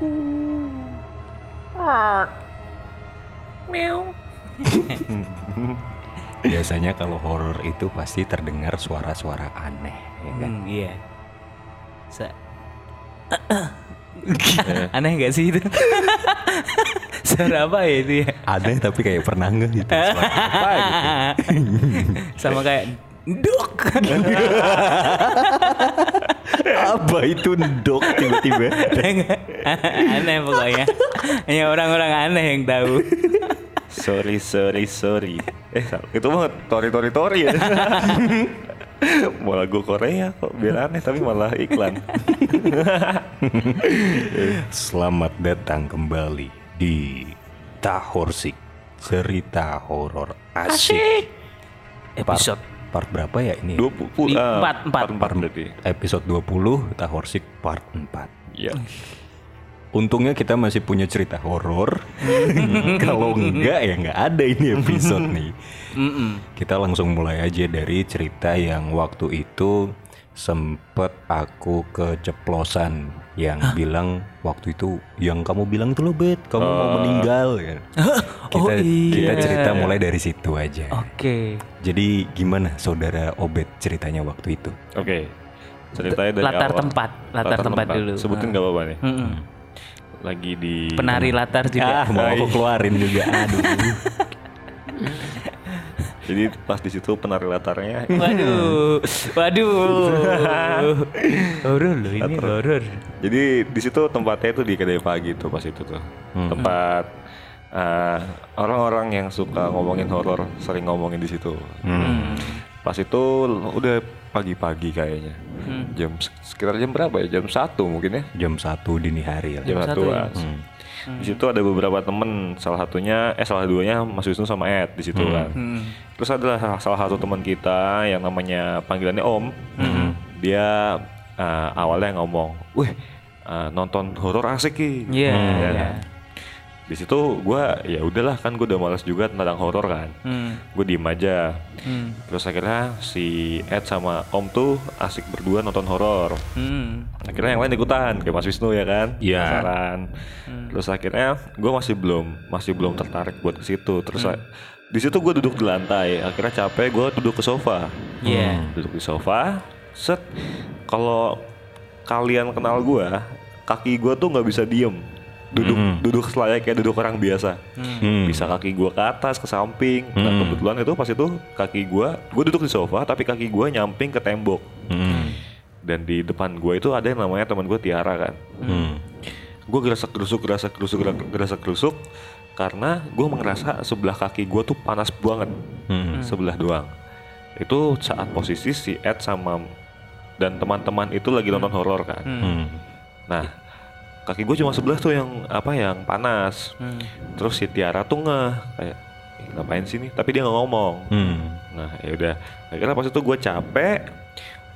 Biasanya kalau horor itu pasti terdengar suara-suara aneh, ya kan? Hmm, iya. Sa- Aneh gak sih itu? Suara apa ya itu ya? Aneh tapi kayak pernah nggak gitu? Suara apa gitu? Sama kayak dok. Apa itu dok tiba-tiba? aneh pokoknya. Hanya orang-orang aneh yang tahu. Sorry, sorry, sorry. Eh, itu mah tori tori tori ya. Mau lagu Korea kok biar aneh tapi malah iklan. Selamat datang kembali di Tahorsik Cerita horor asik. Episode Part berapa ya ini? Dua puluh, ah, Empat, empat. empat berarti. Episode 20 Tahorsik part 4. Iya. Untungnya kita masih punya cerita horor. Kalau enggak ya enggak ada ini episode nih. Kita langsung mulai aja dari cerita yang waktu itu sempet aku keceplosan yang bilang waktu itu yang kamu bilang itu lo bet kamu mau meninggal ya. kita Oh, iya. kita cerita mulai dari situ aja. Oke. Jadi gimana saudara Obet ceritanya waktu itu? Oke. Ceritanya dari Latar awal. tempat, latar tempat dulu. Sebutin gak apa-apa nih. Mm-mm. Lagi di Penari latar juga. Ah, mau aku keluarin juga. Aduh. Jadi pas di situ penari latarnya Waduh, waduh. Horor loh ini horor. Jadi di situ tempatnya itu di kedai pagi tuh pas itu tuh. Tempat eh, orang-orang yang suka ngomongin horor sering ngomongin di situ. Pas itu udah pagi-pagi kayaknya. Jam sekitar jam berapa ya? Jam satu mungkin ya. Jam 1 dini hari lah. Jam satu satu. ya? Di situ ada beberapa temen, salah satunya eh salah duanya Mas Wisnu sama Ed di situ kan. Terus ada salah- satu teman kita yang namanya panggilannya Om. Dia eh, awalnya ngomong, "Wih, eh, nonton horor asik ki." Iya. Ya iya. kan? Di situ gua ya udahlah kan gue udah malas juga tentang horor kan. Hmm. Gue diem aja. Hmm. Terus akhirnya si Ed sama Om tuh asik berdua nonton horor. Hmm. Akhirnya yang lain ikutan kayak Mas Wisnu ya kan, Iya. Penasaran. Terus akhirnya gue masih belum masih belum tertarik buat ke situ. Terus a- di situ gue duduk di lantai. Akhirnya capek gue duduk ke sofa. Iya. Duduk di sofa. Set. Kalau kalian kenal gue, kaki gue tuh nggak bisa diem. Duduk duduk selayaknya duduk orang biasa. Hmm. Bisa kaki gue ke atas, ke samping. Nah kebetulan itu pas itu kaki gue, gue duduk di sofa tapi kaki gue nyamping ke tembok. Hmm. Dan di depan gue itu ada yang namanya teman gue Tiara kan. Hmm. Gue gerasa kerusuk, gerasa kerusuk, gerasa kerusuk karena gue merasa sebelah kaki gue tuh panas banget, Hmm. sebelah doang. Itu saat posisi si Ed sama dan teman-teman itu lagi nonton horor kan. Hmm. Nah, kaki gue cuma sebelah tuh yang apa yang panas. Hmm. Terus si Tiara tuh ngeh kayak "Ih, ngapain sih nih? Tapi dia nggak ngomong. Hmm. Nah ya udah akhirnya pas itu gue capek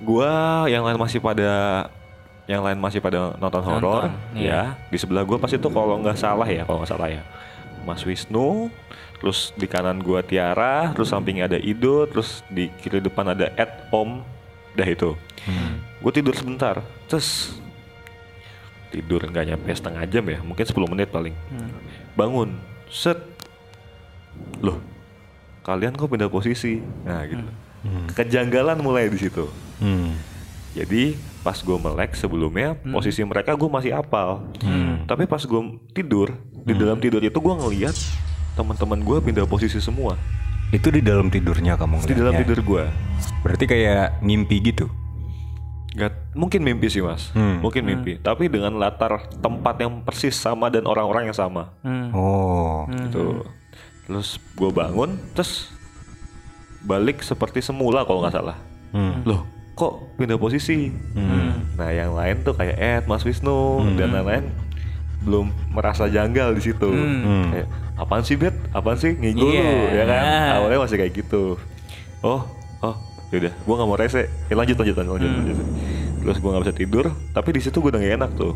gue yang lain masih pada yang lain masih pada nonton horor iya. ya di sebelah gue pas itu kalau nggak salah ya kalau nggak salah ya Mas Wisnu terus di kanan gue Tiara terus sampingnya ada Ido terus di kiri depan ada Ed Om dah itu gue tidur sebentar terus tidur nggak nyampe setengah jam ya mungkin 10 menit paling. Bangun set. Loh kalian kok pindah posisi? Nah gitu. Kejanggalan mulai di situ. Hmm. jadi pas gue melek sebelumnya posisi mereka gue masih apal. Tapi pas gue tidur di dalam tidur itu gue ngeliat teman-teman gue pindah posisi semua. Itu di dalam tidurnya kamu di dalam ngeliatnya? tidur gue Berarti kayak ngimpi gitu. Gak, mungkin mimpi sih mas. Hmm. mungkin mimpi. Tapi dengan latar tempat yang persis sama dan orang-orang yang sama. Hmm. Oh. gitu. Terus gue bangun terus balik seperti semula kalau nggak salah. Hmm. loh kok pindah posisi? Hmm. nah yang lain tuh kayak Ed Mas Wisnu dan lain-lain belum merasa janggal di situ. Hmm. kayak apaan sih bet apaan sih? Ngigul Iya. lu ya kan? Awalnya masih kayak gitu. Oh yaudah gue nggak mau rese ya, lanjut lanjut lanjut, lanjut, lanjut. terus gue nggak bisa tidur tapi di situ gue udah gak enak tuh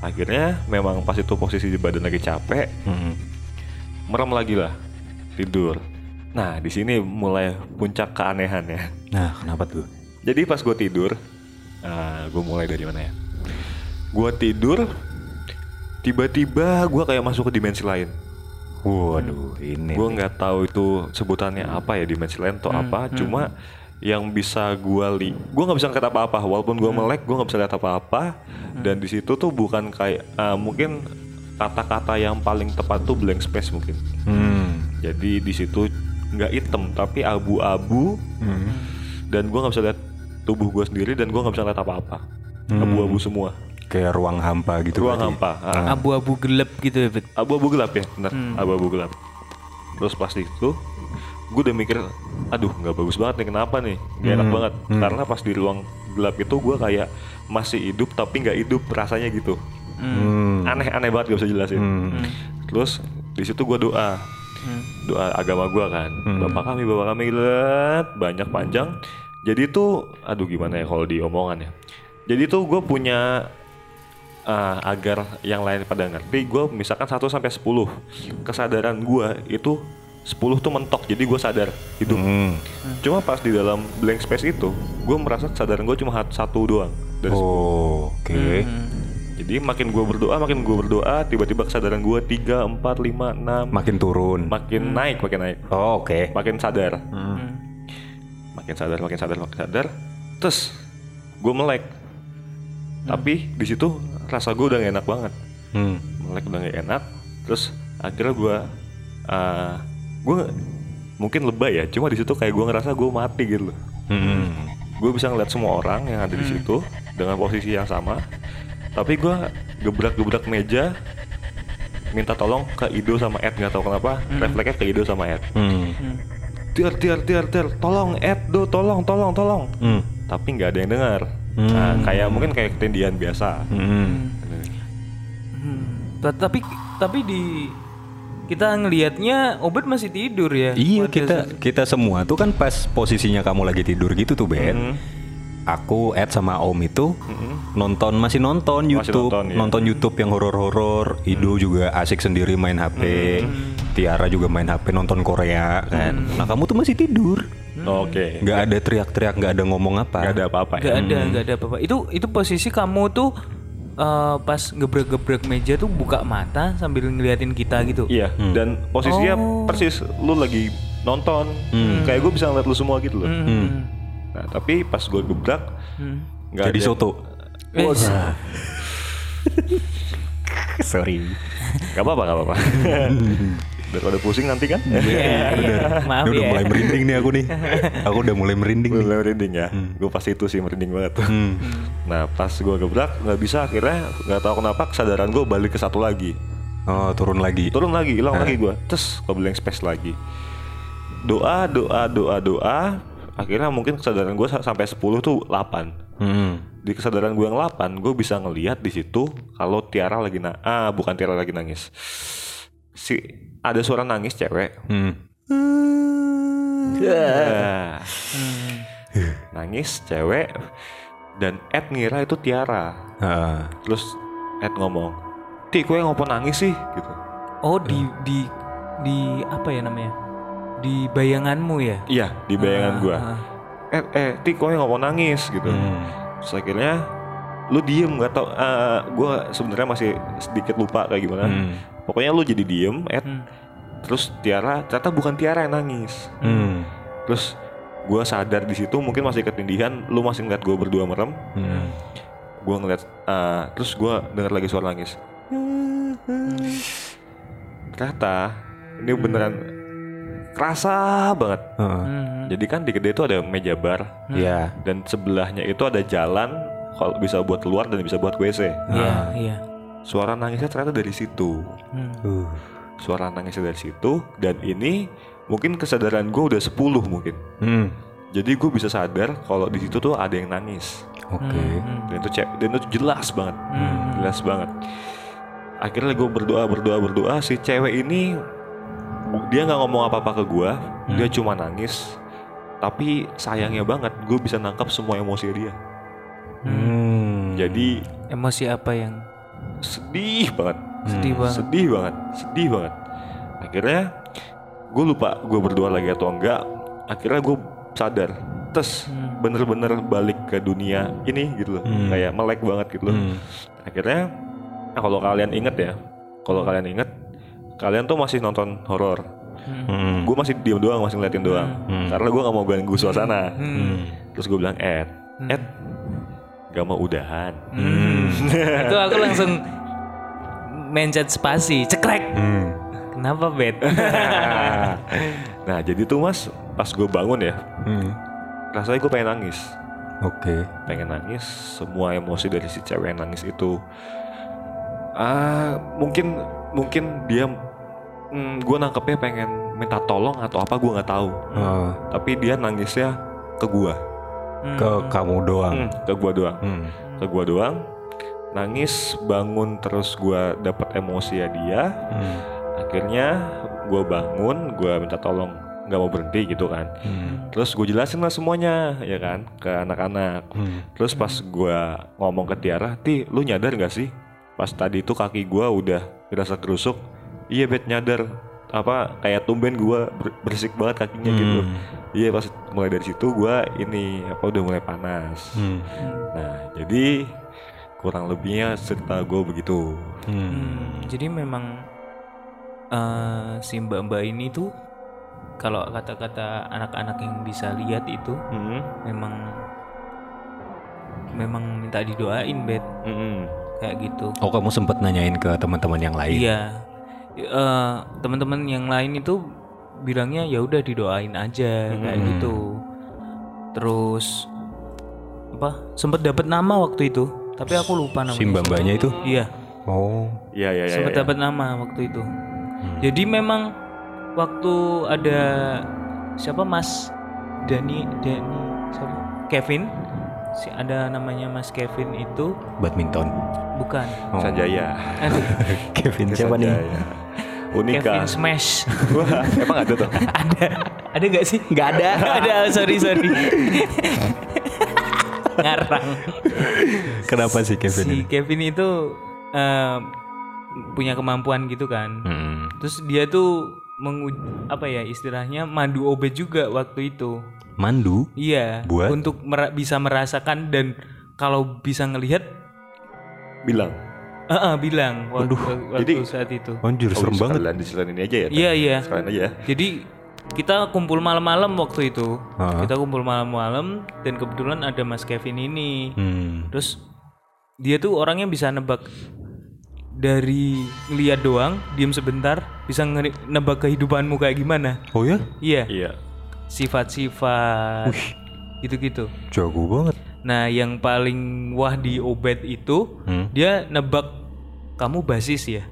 akhirnya memang pas itu posisi badan lagi capek Hmm. merem lagi lah tidur nah di sini mulai puncak keanehannya Nah, kenapa tuh? jadi pas gue tidur gue mulai dari mana ya gue tidur tiba-tiba gue kayak masuk ke dimensi lain Waduh, ini. gue nggak tahu itu sebutannya apa ya dimensi lain atau apa cuma yang bisa gue li gue nggak bisa ngeliat apa-apa. Walaupun gue melek gue nggak bisa lihat apa-apa. Dan di situ tuh bukan kayak eh, mungkin kata-kata yang paling tepat tuh blank space mungkin. Hmm. jadi di situ nggak hitam tapi abu-abu. Hmm. dan gue nggak bisa lihat tubuh gue sendiri dan gue nggak bisa lihat apa-apa. Abu-abu semua. Kayak ruang hampa gitu. ruang berarti. hampa Ah. Abu-abu gelap gitu ya, abu-abu gelap ya benar abu-abu gelap. Terus pas itu gue udah mikir aduh nggak bagus banget nih kenapa nih? Gak enak banget. karena pas di ruang gelap itu gue kayak masih hidup tapi nggak hidup rasanya gitu. Hmm. aneh aneh banget gak bisa jelasin Hmm. terus di situ gue doa. Doa agama gue kan. Bapak kami bapak kami lihat banyak panjang. Jadi tuh aduh gimana ya kalau diomongan ya. Jadi tuh gue punya ah, agar yang lain pada ngerti. Gue misalkan 1 sampai 10 kesadaran gue itu 10 tuh mentok jadi gue sadar hidup Hmm. cuma pas di dalam blank space itu gue merasa kesadaran gue cuma satu doang dari Oh, oke. jadi makin gue berdoa makin gue berdoa tiba-tiba kesadaran gue 3, 4, 5, 6 Makin turun. makin naik makin naik Oh, oke. makin sadar Hmm. makin sadar makin sadar makin sadar terus gue melek tapi di situ rasa gue udah gak enak banget Hmm. melek udah gak enak terus akhirnya gue uh, gue mungkin lebay ya cuma di situ kayak gue ngerasa gue mati gitu loh. Hmm. gue bisa ngeliat semua orang yang ada di situ dengan posisi yang sama tapi gue gebrak-gebrak meja minta tolong ke Ido sama Ed nggak tahu kenapa refleksnya ke Ido sama Ed. Hmm. tiar tiar tiar tiar tolong Ed do tolong tolong tolong. Hmm. tapi nggak ada yang dengar. Nah kayak mungkin kayak ketindihan biasa. Hmm. Hmm. Ta- Tapi tapi di kita ngelihatnya Obet masih tidur ya. Iya kita saat- kita semua tuh kan pas posisinya kamu lagi tidur gitu tuh Ben. Hmm. Aku Ed sama Om itu Mm-mm. nonton masih nonton Masih YouTube, nonton, ya. nonton YouTube yang horor-horor. Ido juga asik sendiri main HP. Tiara juga main HP nonton Korea kan. Nah kamu tuh masih tidur. oke nggak ada teriak-teriak, nggak ada ngomong apa. nggak ada apa-apa Gak ya ada, gak ada apa-apa. Itu itu posisi kamu tuh eh, pas gebrek-gebrek meja tuh buka mata sambil ngeliatin kita gitu. iya dan posisinya Oh. persis lu lagi nonton kayak gue bisa ngeliat lu semua gitu loh Hmm. nah tapi pas gue gebrak Hmm. nggak Jadi ada soto. Eh, Sorry. nggak apa-apa nggak apa-apa daripada pusing nanti kan Iya, iya. Maaf Ini udah ya. mulai merinding nih aku nih. Aku udah mulai merinding nih. Mulai merinding ya gue pasti itu sih merinding banget Hmm. nah pas gue gebrak nggak bisa akhirnya nggak tahu kenapa kesadaran gue balik ke satu lagi Oh turun lagi. turun lagi hilang lagi gue terus ke blank space lagi doa doa doa doa akhirnya mungkin kesadaran gue sampai 10 tuh 8 Hmm. di kesadaran gue yang 8 gue bisa ngelihat di situ kalau Tiara lagi na ah bukan Tiara lagi nangis si ada suara nangis cewek Hmm. Nah, nangis cewek dan Ed ngira itu Tiara Ah. terus Ed ngomong Ti kue ngopo nangis sih gitu Oh di di di apa ya namanya? Di bayanganmu ya? iya di bayangan gue Ah, eh eh Ti kue ngopo nangis gitu Hmm. terus akhirnya lu diem nggak tau eh gue sebenarnya masih sedikit lupa kayak gimana Hmm. pokoknya lu jadi diem Ed Hmm. Terus Tiara ternyata bukan Tiara yang nangis Hmm. terus gue sadar di situ mungkin masih ketindihan lu masih ngeliat gue berdua merem Hmm. gue ngeliat eh, terus gue dengar lagi suara nangis ternyata ini beneran kerasa banget. Hmm. jadi kan di gede itu ada meja bar Iya. dan sebelahnya itu ada jalan kalau bisa buat keluar dan bisa buat WC Iya, iya. suara nangisnya ternyata dari situ Hmm. Uh. Suara nangisnya dari situ dan ini mungkin kesadaran gue udah 10 mungkin. Hmm. jadi gue bisa sadar kalau di situ tuh ada yang nangis. Oke. dan itu cek dan itu jelas banget. Hmm. jelas banget. Akhirnya gue berdoa berdoa berdoa. Si cewek ini dia nggak ngomong apa apa ke gue dia cuma nangis. Tapi sayangnya banget gue bisa nangkap semua emosi dia. Hmm. jadi Emosi apa yang? Sedih banget sedih banget? sedih banget sedih banget akhirnya gue lupa gue berdoa lagi atau enggak akhirnya gue sadar terus Hmm. bener-bener balik ke dunia ini gitu loh Hmm. kayak melek banget gitu loh Hmm. akhirnya Nah, kalau kalian inget ya, kalau kalian inget, kalian tuh masih nonton horor. Hmm. Gue masih diem doang, masih ngeliatin doang. Karena gue gak mau ganggu suasana. Hmm. Terus gue bilang, Ed, Ed, gak mau udahan. Hmm. itu aku langsung mencet spasi, cekrek. Hmm. Kenapa bet? nah, jadi tuh mas, pas gue bangun ya, Hmm. rasanya gue pengen nangis. Oke. pengen nangis semua emosi dari si cewek yang nangis itu ah mungkin mungkin dia hmm, gue nangkepnya pengen minta tolong atau apa gue nggak tahu Oh, tapi dia nangisnya ke gue ke kamu doang. Hmm, ke gue doang Hmm. ke gue doang nangis bangun terus gue dapet emosi ya dia Hmm. akhirnya gue bangun gue minta tolong nggak mau berhenti gitu kan Hmm. terus gue jelasin lah semuanya ya kan ke anak-anak Hmm. Terus pas gua ngomong ke Tiara, Ti, lu nyadar gak sih? Pas tadi itu kaki gua udah dirasa kerusuk. Iya, bet nyadar. Apa kayak tumben gua ber- berisik banget kakinya gitu. Hmm. Iya, pas mulai dari situ gua ini apa udah mulai panas. Hmm. Nah, jadi kurang lebihnya cerita gua begitu. Hmm. Hmm, jadi memang eh, si mbak-mbak ini tuh kalau kata-kata anak-anak yang bisa lihat itu Hmm. memang memang minta didoain bet Hmm. kayak gitu. Oh kamu sempet nanyain ke teman-teman yang lain? Iya, Eh, teman-teman yang lain itu bilangnya ya udah didoain aja kayak Hmm. gitu. Terus apa? Sempet dapat nama waktu itu, tapi aku lupa namanya. Si mbak-mbaknya itu? Iya, Oh. Iya, iya, iya. sempet iya. dapat nama waktu itu. Jadi memang waktu ada siapa Mas Dani Dani siapa? Kevin si ada namanya Mas Kevin itu Badminton. bukan Oh. Sanjaya. Aduh, Kevin siapa nih? Sanjaya. Unika. Kevin Smash Wah, emang ada tuh? ada ada gak sih nggak ada ada sorry sorry ngarang Kenapa sih Kevin? si ini? Kevin itu eh, punya kemampuan gitu kan Hmm. terus dia tuh mengu apa ya istilahnya madu obat juga waktu itu Mandu? iya Buat? untuk mera- bisa merasakan dan kalau bisa ngelihat Bilang. eh, eh, bilang waktu, waktu jadi- saat itu Anjir, Oh, serem banget. sekalian diselain ini aja ya? iya iya Sekalian aja ya. Jadi kita kumpul malam-malam waktu itu. Ah. Kita kumpul malam-malam dan kebetulan ada Mas Kevin ini. Hmm. Terus dia tuh orangnya bisa nebak dari ngeliat doang, diem sebentar, bisa nebak kehidupanmu kayak gimana. Oh ya? Iya, Iya. sifat-sifat gitu-gitu. Jago banget. Nah, yang paling wah di Obed itu Hmm. dia nebak kamu basis ya.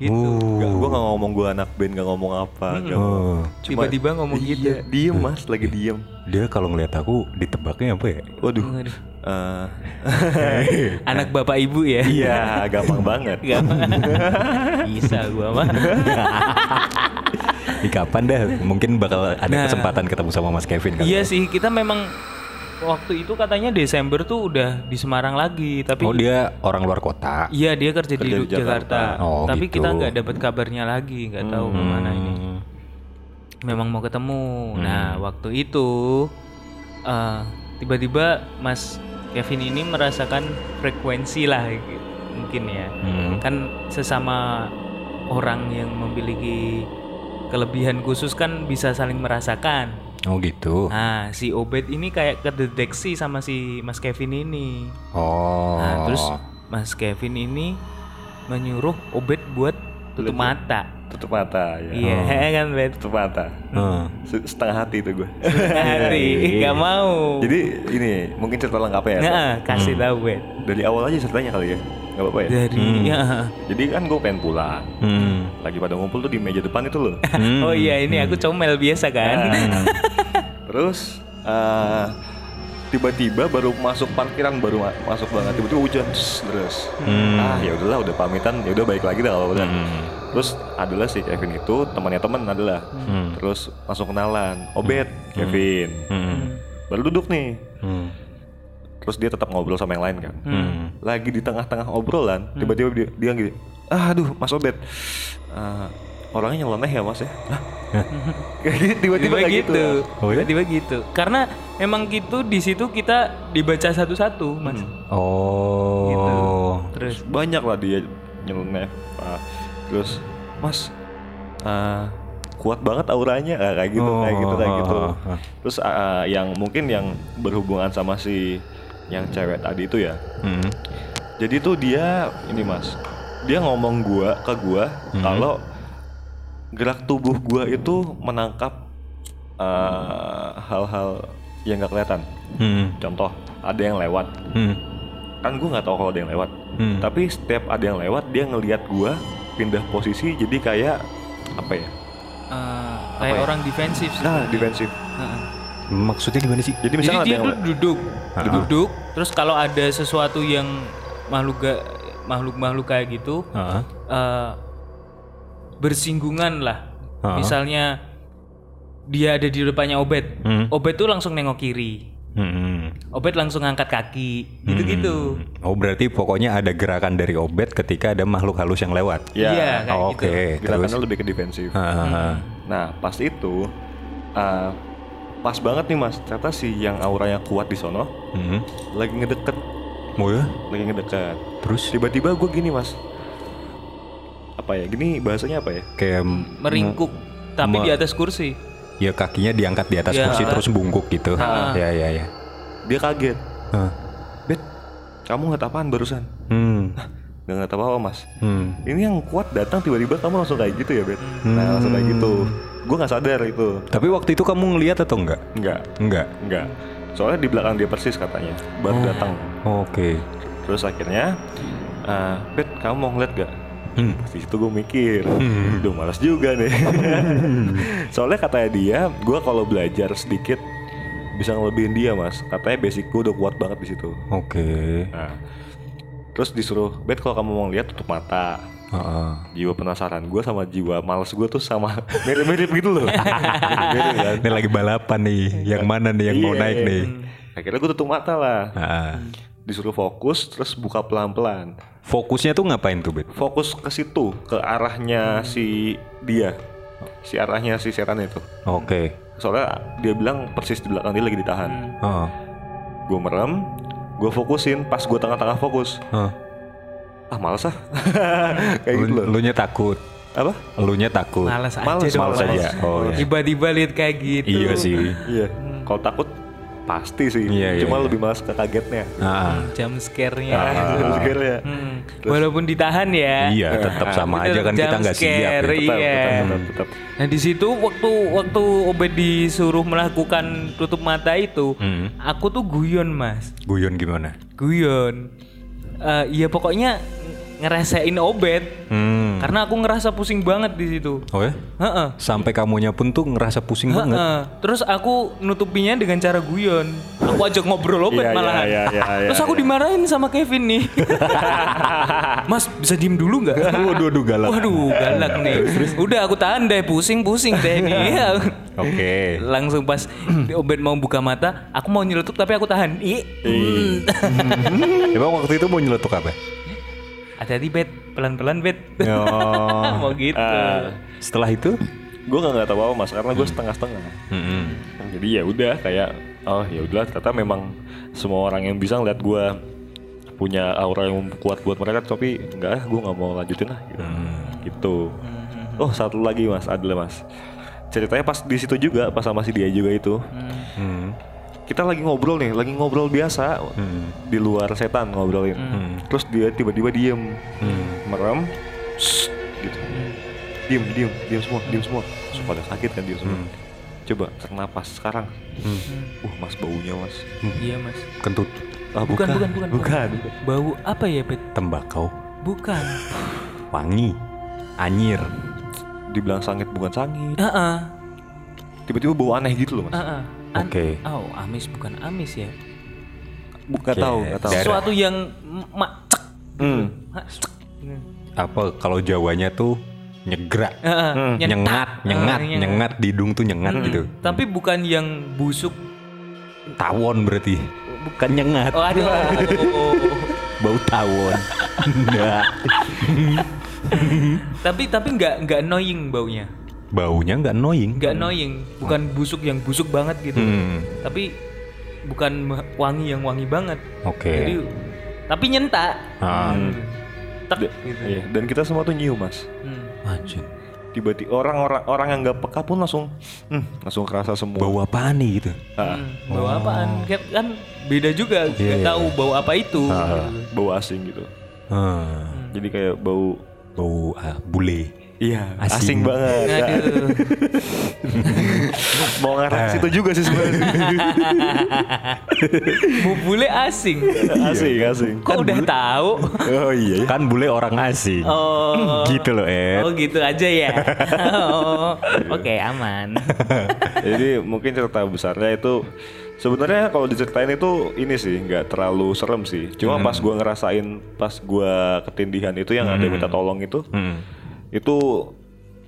Gitu. Gak, Oh. gue gak ngomong gue anak band, gak ngomong apa. gak ngomong. Oh. Cuma- Tiba-tiba ngomong gitu. Iya, diem mas, lagi diem. Dia kalau ngeliat aku ditebaknya apa ya? Waduh. Waduh. eh, Anak bapak ibu ya. iya, gampang banget. Bisa gua mah. Di kapan dah? Mungkin bakal ada Nah. kesempatan ketemu sama Mas Kevin kali. Iya sih, kita memang waktu itu katanya Desember tuh udah di Semarang lagi, tapi Oh dia orang luar kota. iya dia kerja, di, Kerja di Jakarta. Jakarta. Oh, tapi gitu. kita nggak dapat kabarnya lagi, nggak tahu ke mana ini. Hmm. Memang mau ketemu. Nah, waktu itu eh, tiba-tiba Mas Kevin ini merasakan frekuensi lah mungkin ya. Hmm. Kan sesama orang yang memiliki kelebihan khusus kan bisa saling merasakan. Oh gitu. Nah, si Obed ini kayak kedeteksi sama si Mas Kevin ini. Oh. Nah, terus Mas Kevin ini menyuruh Obed buat tutup mata. Tutup mata ya. Iya kan, Bet? Tutup mata. Hmm. Se- Setengah hati itu gue. Hari nggak mau. Jadi ini mungkin cerita lengkapnya ya. Nah, kasih tahu, Bet. Dari awal aja ceritanya kali ya. Gak apa-apa ya. Dari ya. Jadi kan gue pengen pulang. Hmm. Lagi pada ngumpul tuh di meja depan itu loh. Hmm. Oh iya, ini aku comel biasa kan. Nah, Terus eh, tiba-tiba baru masuk parkiran baru ma- masuk banget tiba-tiba hujan terus. Hmm. Ah ya udahlah udah pamitan ya udah balik lagi dah kalau udah. Hmm. Terus adalah si Kevin itu temannya teman adalah. Hmm. Terus langsung kenalan. Obet Kevin. Hmm. Baru duduk nih. Hmm. Terus dia tetap ngobrol sama yang lain kan. Hmm. Lagi di tengah-tengah obrolan, tiba-tiba dia, dia gini, ah aduh Mas Obet, eh, orangnya nyeleneh ya Mas ya? Kayak gitu, tiba-tiba gitu. gitu. Oh ya? Tiba-tiba gitu. Karena memang gitu di situ kita dibaca satu-satu, Mas. Oh. Gitu. Terus Banyak lah dia nyeleneh ah, terus mas ah, kuat banget auranya Ah, kayak gitu kayak gitu kayak gitu Oh, oh, oh. terus ah, yang mungkin yang berhubungan sama si yang cewek tadi itu ya Hmm. jadi tuh dia ini mas dia ngomong gua ke gua kalau gerak tubuh gua itu menangkap ah, hal-hal yang nggak kelihatan Hmm. contoh ada yang lewat Hmm. kan gue nggak tahu kalau ada yang lewat Hmm. tapi setiap ada yang lewat dia ngelihat gua pindah posisi jadi kayak apa ya Eh, kayak ya? orang defensif sih. nah defensif Heeh. Maksudnya gimana sih? jadi Jadi misalnya ada dia yang tuh duduk, Ah. duduk. Terus kalau ada sesuatu yang makhluk ga- makhluk-makhluk kayak gitu Heeh. eh, bersinggungan lah. Ah. Misalnya dia ada di depannya Obet, Hmm. Obet tuh langsung nengok kiri, Hmm. Obet langsung angkat kaki, gitu-gitu. Oh berarti pokoknya ada gerakan dari obet ketika ada makhluk halus yang lewat. ya Iya, kayak Oh, gitu. Oke, terus. gerakannya lebih ke defensif Ah, nah pas itu ah, pas banget nih mas ternyata si yang auranya kuat di sono hmm. lagi ngedeket Oh ya? lagi ngedeket Terus tiba-tiba gue gini mas apa ya gini bahasanya apa ya kayak Meringkuk, tapi me- di atas kursi. ya kakinya diangkat di atas Ya. kursi terus bungkuk gitu. Ah. Ya ya ya. dia kaget Ah. bet kamu nggak apaan barusan Hmm. Nggak nggak apa apa mas Hmm. ini yang kuat datang tiba-tiba kamu langsung kayak gitu ya bet nah langsung kayak gitu gue nggak sadar itu Tapi waktu itu kamu ngelihat atau enggak? nggak Enggak. nggak soalnya di belakang dia persis katanya baru datang Oke. terus akhirnya eh, bet kamu mau ngeliat gak Hmm. di situ gue mikir, duh malas juga nih. Soalnya katanya dia, gue kalau belajar sedikit bisa ngelebihin dia mas. Katanya basic gue udah kuat banget di situ. Oke. Nah, terus disuruh, bet kalau kamu mau lihat tutup mata. Heeh. Jiwa penasaran gue sama jiwa males gue tuh sama mirip-mirip gitu loh. Mirip-mirip kan. Ini lagi balapan nih. Yang mana nih yang mau Iya. naik nih? Akhirnya gue tutup mata lah. Ah. Disuruh fokus, terus buka pelan-pelan. Fokusnya tuh ngapain tuh, Bet? Fokus ke situ, ke arahnya si dia, si arahnya si setan itu. Oke. Soalnya dia bilang persis di belakang dia lagi ditahan. Heeh. Gue merem, gue fokusin. Pas gue tengah-tengah fokus, Heeh. ah males ah, kayak gitu loh. Lu nya takut. Apa? Elunya takut. Males aja Males, males aja. Oh, iya. Tiba-tiba lihat kayak gitu. Iya sih. Iya. Kalau takut pasti sih. Iya, iya, Cuma iya. lebih males ke kagetnya. Ah. Jam scare-nya. Ah, sebenarnya. Hmm. Walaupun ditahan ya. Iya, tetap sama Itu aja kan kita nggak siap. ya. Tetap, Iya. tetap, tetap, tetap. Nah di situ waktu waktu Obed disuruh melakukan tutup mata itu, Hmm. aku tuh guyon mas, Guyon gimana? guyon. Eh ya pokoknya ngerasain Obed, Hmm. karena aku ngerasa pusing banget di situ. Oh ya? Heeh. Sampai kamunya pun tuh ngerasa pusing banget. Heeh. Terus aku nutupinya dengan cara guyon. Aku ajak ngobrol Obed Iya, malahan. iya, iya, iya, Terus aku iya. dimarahin sama Kevin nih. Mas bisa diem dulu nggak? Waduh, waduh galak. Waduh galak nih. Udah aku tahan deh pusing-pusing deh nih. Oke. Langsung pas Obed mau buka mata, aku mau nyeletuk tapi aku tahan. Ih. hmm. Emang waktu itu mau nyeletuk apa? Hati-hati bet, pelan-pelan bet. Oh. mau gitu. Ah, Setelah itu? gue nggak nggak tahu apa mas karena gue setengah-setengah. Mm-mm. Jadi ya udah kayak oh ya udah ternyata memang semua orang yang bisa ngeliat gue punya aura yang kuat buat mereka tapi enggak ah gue nggak mau lanjutin lah gitu. Gitu. Oh satu lagi mas adalah mas ceritanya pas di situ juga pas sama si dia juga itu Hmm. Kita lagi ngobrol nih lagi ngobrol biasa. Hmm. di luar setan ngobrolin. Terus dia tiba-tiba diem. Hmm. merem. Shh, gitu. Diem diem diem semua diem semua. Terus pada kaget kan diem semua. Coba tarik napas sekarang uh mas baunya mas. Iya mas. Kentut. Ah, Bukan, bukan, bukan, bukan Bau apa ya bet? tembakau. Bukan. wangi. Anyir. Dibilang sangit bukan sangit. Heeh. tiba-tiba bau aneh gitu loh mas. Heeh. An- Oke. Oh, amis bukan amis ya. bukan Oke, tahu nggak tahu. Sesuatu yang mak cek. hmm. Apa kalau Jawanya tuh nyegrak Heeh, Hmm. nyengat nyengat Heeh, nyengat di hidung tuh nyengat Mm-mm. gitu Tapi bukan yang busuk. tawon berarti bukan nyengat Oh, aduh. bau tawon tapi tapi nggak nggak annoying baunya. Baunya nggak annoying Nggak annoying, bukan busuk yang busuk banget gitu. Hmm. Tapi bukan wangi yang wangi banget. oke Jadi tapi nyentak. Ah. Hmm. tek gitu. iya, dan kita semua tuh nyium mas. Hmm. Tiba-tiba orang-orang orang yang nggak peka pun langsung, hmm, langsung kerasa semua. Bau apaan nih gitu? Ah, Hmm, Bau apaan? Kan, kan beda juga, nggak Iya. tahu bau apa itu. bau asing gitu. Hmm. Jadi kayak bau, Bau ah, bule. Iya, Asing. asing, banget. Aduh. Mau ngarah ke situ juga sih sebenarnya. Bau bule asing. asing, asing. Kok udah tahu? Oh iya. Kan bule orang asing. Oh. Gitu loh, Ed. Oh gitu aja ya. Oh, Oke aman. Jadi mungkin cerita besarnya itu sebenarnya kalau diceritain itu ini sih nggak terlalu serem sih. Cuma pas gua ngerasain pas gua ketindihan itu yang ada minta tolong itu, Hmm. Itu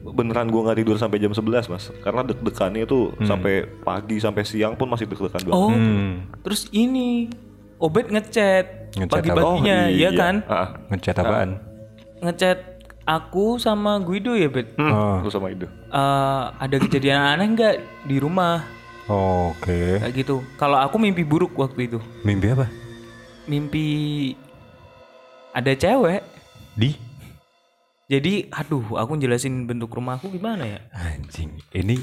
beneran gua nggak tidur sampai jam 11 mas. Karena deg-degannya itu sampai pagi sampai siang pun masih deg-degan banget. Oh, Hmm. terus ini Obet ngechat Ngechat pagi-paginya, Oh, ya iya. kan? Ah, Ngecat apaan? Ngechat aku sama Guido ya, Bet. hmm, Oh. terus sama itu. Eh, ada kejadian aneh nggak di rumah? Oke. Kayak gitu. Kalau aku mimpi buruk waktu itu. Mimpi apa? Mimpi ada cewek. Di? Jadi, aduh, aku jelasin bentuk rumahku gimana ya? Anjing. Ini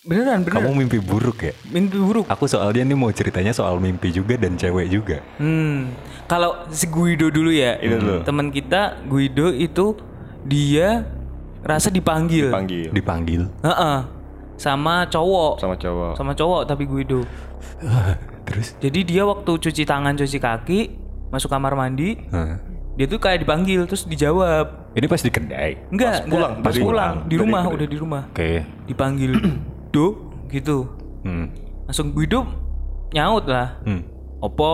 Beneran, beneran. kamu mimpi buruk ya? Mimpi buruk. Aku soalnya nih mau ceritanya soal mimpi juga dan cewek juga. Hmm, kalau si Guido dulu ya, Ini dulu. teman kita Guido itu dia rasa dipanggil, Panggil Dipanggil. Heeh. sama cowok, sama cowok. sama cowok tapi Guido. Terus? Jadi dia waktu cuci tangan, cuci kaki, masuk kamar mandi, Hah. dia tuh kayak dipanggil terus dijawab. Ini pas di kedai. Enggak, Pas pulang, enggak, pas dari- pulang, di dari rumah kedai. udah di rumah. Oke. Dipanggil Do gitu. Hmm. Langsung Guido nyaut lah. Hmm. Opo.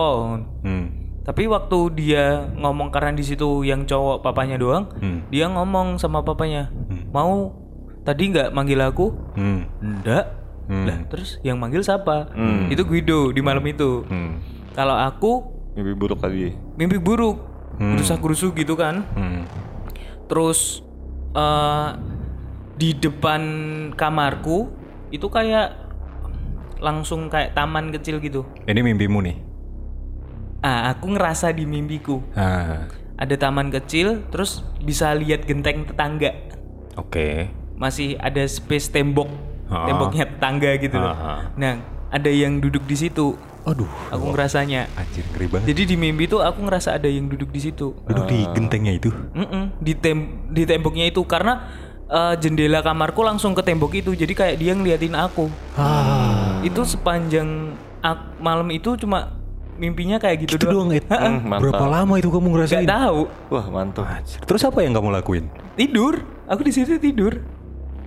Hmm. Tapi waktu dia ngomong karena di situ yang cowok papanya doang, Hmm. dia ngomong sama papanya, mau tadi nggak manggil aku? Hmm. Enggak. Hmm. Lah terus yang manggil siapa? Itu Guido di malam itu. Hmm. Kalau aku Mimpi buruk tadi. mimpi buruk, gerusak gerusu gitu kan. Hmm. Terus eh di depan kamarku itu kayak langsung kayak taman kecil gitu. Ini mimpimu nih. Ah, aku ngerasa di mimpiku. Ah. ada taman kecil terus bisa lihat genteng tetangga Oke. masih ada space tembok Ah. temboknya tetangga gitu loh Ah. nah ada yang duduk di situ Aduh. aku ngerasanya Anjir ngeri banget. jadi di mimpi tuh aku ngerasa ada yang duduk di situ Duduk di gentengnya itu. Mm-mm, di tem di temboknya itu karena eh, jendela kamarku langsung ke tembok itu jadi kayak dia ngeliatin aku Ah. itu sepanjang malam itu cuma mimpinya kayak gitu, Itu doang, Ed. Hmm, mantap. Berapa lama itu kamu Gak ngerasain? tahu Wah mantap. Anjir. Terus apa yang kamu lakuin? tidur aku di situ tidur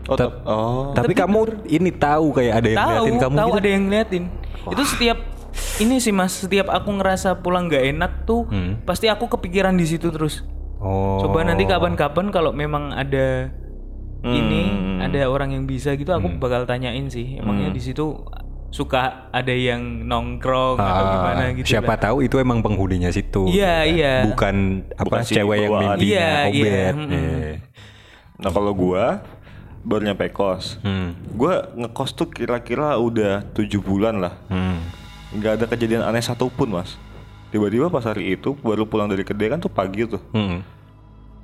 Oh, oh. Tapi kamu ini tahu kayak ada yang tahu ngeliatin kamu tahu gitu? ada yang ngeliatin itu setiap ini sih mas setiap aku ngerasa pulang nggak enak tuh Hmm. pasti aku kepikiran di situ terus Oh. coba nanti kapan-kapan kalau memang ada ini Hmm. ada orang yang bisa gitu aku bakal tanyain sih emangnya di situ suka ada yang nongkrong atau Ah, gimana gitu Siapa lah. tahu itu emang penghuninya situ. Iya, iya. Bukan apa Bukan cewek yang mimpinya Iya, iya, obet. mm-mm. Eh. Nah kalau gua baru nyampe kos. Hmm. Gua ngekos tuh kira-kira udah tujuh bulan lah. Hmm. Nggak ada kejadian aneh satupun mas. Tiba-tiba pas hari itu baru pulang dari kedai kan tuh pagi tuh. Hmm.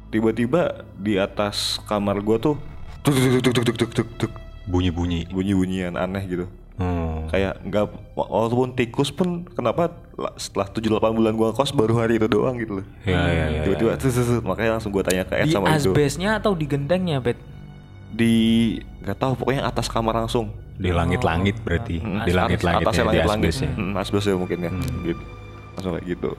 Tiba-tiba di atas kamar gua tuh tuk tuk tuk tuk tuk tuk tuk tuk Bunyi-bunyi. bunyi-bunyian aneh gitu. Hmm. Kayak nggak walaupun tikus pun kenapa la- setelah 7-8 bulan gua kos baru hari itu doang gitu loh. Ya, ya, ya. Tiba-tiba tuh, tuh, tuh, makanya langsung gua tanya ke Ed di sama itu. asbesnya atau di gentengnya bet Di nggak tahu pokoknya atas kamar langsung. Di langit-langit berarti. Hmm, Di langit-langit ya, di langit-langit. asbes ya. Hmm, asbes ya mungkin ya. Gitu. Langsung kayak gitu.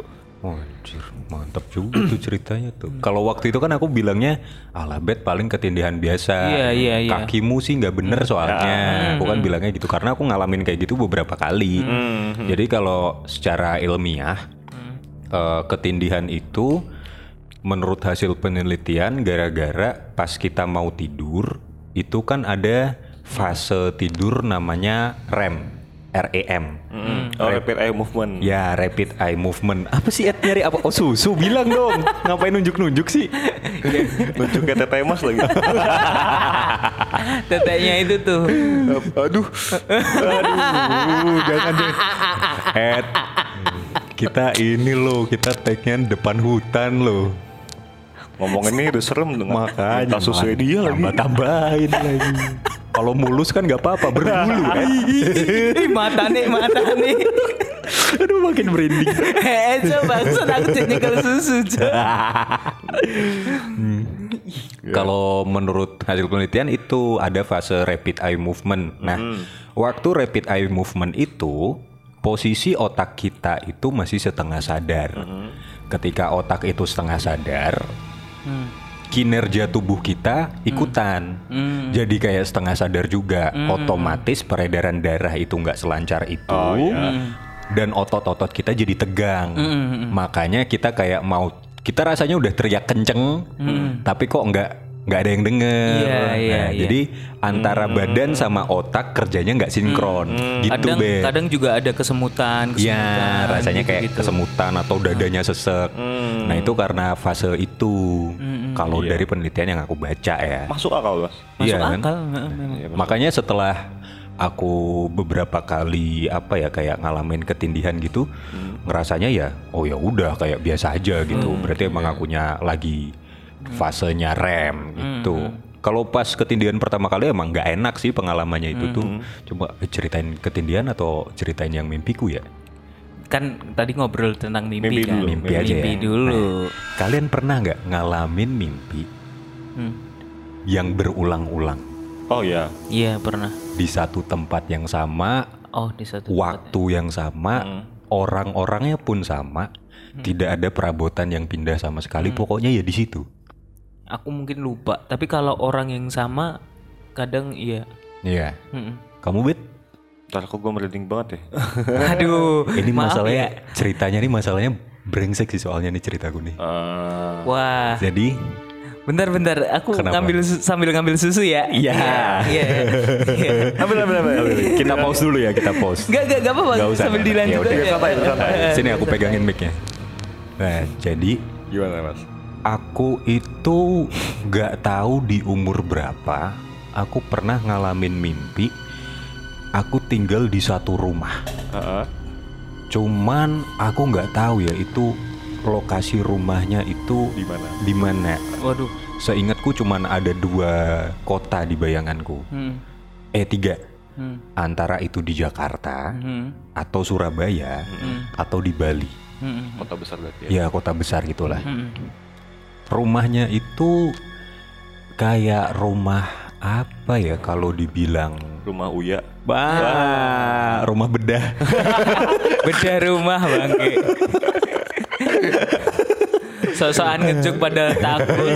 Oh, anjir, mantap juga tuh ceritanya tuh. Kalau waktu itu kan aku bilangnya, alah bet paling ketindihan biasa. Iya, iya, iya. Kakimu sih nggak bener soalnya. Aku kan bilangnya gitu karena aku ngalamin kayak gitu beberapa kali. Jadi kalau secara ilmiah eh, ketindihan itu menurut hasil penelitian gara-gara pas kita mau tidur itu kan ada fase tidur namanya REM. REM. Oh, rapid eye movement. Ya, rapid eye movement. Apa sih Ed nyari apa? Oh, susu. Bilang dong. Ngapain nunjuk-nunjuk sih? Nunjuknya tete mas lagi. teteknya itu tuh Aduh. Aduh, jangan deh. Ed, kita ini loh, kita tagnya depan hutan loh. Ngomong ini udah serem dengan Makanya susu dia lagi. tambah tambahin lagi. Kalau mulus kan nggak apa-apa berbulu kan. Mata nih, mata nih. Aduh makin merinding. Eh, coba aku jadi nyekel susu. Cok. Kalau menurut hasil penelitian itu ada fase rapid eye movement. Nah, waktu rapid eye movement itu posisi otak kita itu masih setengah sadar. Ketika otak itu setengah sadar, kinerja tubuh kita ikutan. Jadi kayak setengah sadar juga. Otomatis peredaran darah itu nggak selancar itu. Oh, iya. Dan otot-otot kita jadi tegang. Makanya kita kayak mau kita rasanya udah teriak kenceng, tapi kok nggak nggak ada yang denger. Iya, iya, Nah, iya. Jadi antara badan sama otak kerjanya nggak sinkron. Gitu Kadang be. kadang juga ada kesemutan, kesemutan. Ya, rasanya kayak gitu-gitu. kesemutan atau dadanya sesek. Nah, itu karena fase itu. Kalau Iya. dari penelitian yang aku baca ya. Masuk akal, Mas. Masuk Iya kan? akal. Iya, Makanya setelah aku beberapa kali apa ya kayak ngalamin ketindihan gitu, ngerasanya ya oh ya udah kayak biasa aja gitu. Berarti emang akunya lagi fasenya rem gitu. Kalau pas ketindihan pertama kali emang nggak enak sih pengalamannya itu tuh. Coba ceritain ketindihan atau ceritain yang mimpiku ya? Kan tadi ngobrol tentang mimpi, Mimpi kan. dulu, Mimpi aja Mimpi ya. dulu. Kalian pernah nggak ngalamin mimpi Hmm. yang berulang-ulang Oh iya. Iya pernah. di satu tempat yang sama, Oh di satu waktu yang sama, orang-orangnya pun sama, tidak ada perabotan yang pindah sama sekali. Pokoknya ya di situ. Aku mungkin lupa. Tapi kalau orang yang sama, kadang iya. Iya. Mm-mm. Kamu bet? Ntar kok gue merinding banget ya. Aduh. Ini maaf masalahnya ya. ceritanya nih masalahnya brengsek sih soalnya nih ceritaku nih. Eh, Wah. Jadi Bentar-bentar. Aku Kenapa? ngambil sambil ngambil susu ya. Iya. Iya. iya. ambil, ambil, ambil, kita pause dulu ya, kita pause. Gak, gak, gak apa-apa. Sambil dilanjut Ya aja. Santai, santai. Sini aku pegangin mic-nya. Nah, jadi Gimana, Mas? Aku itu gak tahu di umur berapa aku pernah ngalamin mimpi aku tinggal di satu rumah. Heeh. Cuman aku nggak tahu ya itu lokasi rumahnya itu Di mana? di mana. Waduh. Seingatku cuman ada dua kota di bayanganku. Hmm. Eh tiga. Hmm. Antara itu di Jakarta Hmm. atau Surabaya atau di Bali. Hmm. Kota besar berarti ya. Ya kota besar gitulah. Hmm. Rumahnya itu kayak rumah apa ya kalau dibilang Rumah Uya. bah rumah bedah Beda rumah bangke. Sosokan ngejuk pada takut.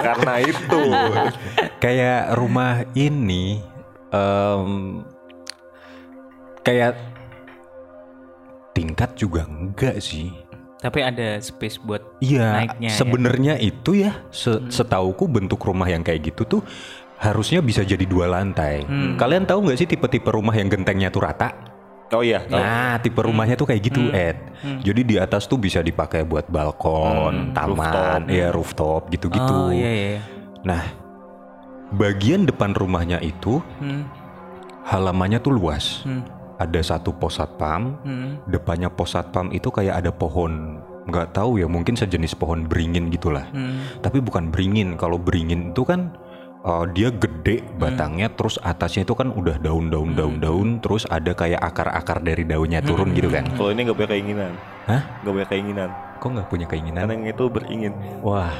Karena itu. kayak rumah ini em, kayak tingkat juga enggak sih Tapi ada space buat Iya, naiknya. ya. sebenarnya itu ya, se- setauku bentuk rumah yang kayak gitu tuh harusnya bisa jadi dua lantai. Kalian tahu nggak sih tipe-tipe rumah yang gentengnya tuh rata? Oh iya. tahu. Nah, tipe rumahnya tuh kayak gitu, Ed. Jadi di atas tuh bisa dipakai buat balkon, taman, ya rooftop gitu-gitu. Oh iya iya. Nah, bagian depan rumahnya itu Hmm. halamannya tuh luas. Hmm. Ada satu pos satpam, Hmm. depannya pos satpam itu kayak ada pohon. Nggak tahu ya mungkin sejenis pohon beringin gitulah. Hmm. tapi bukan beringin. Kalau beringin itu kan uh, dia gede batangnya terus atasnya itu kan udah daun-daun daun-daun terus ada kayak akar-akar dari daunnya turun gitu kan. Kalau ini nggak punya keinginan. hah? Nggak punya keinginan. kok nggak punya keinginan? Karena yang itu beringin. wah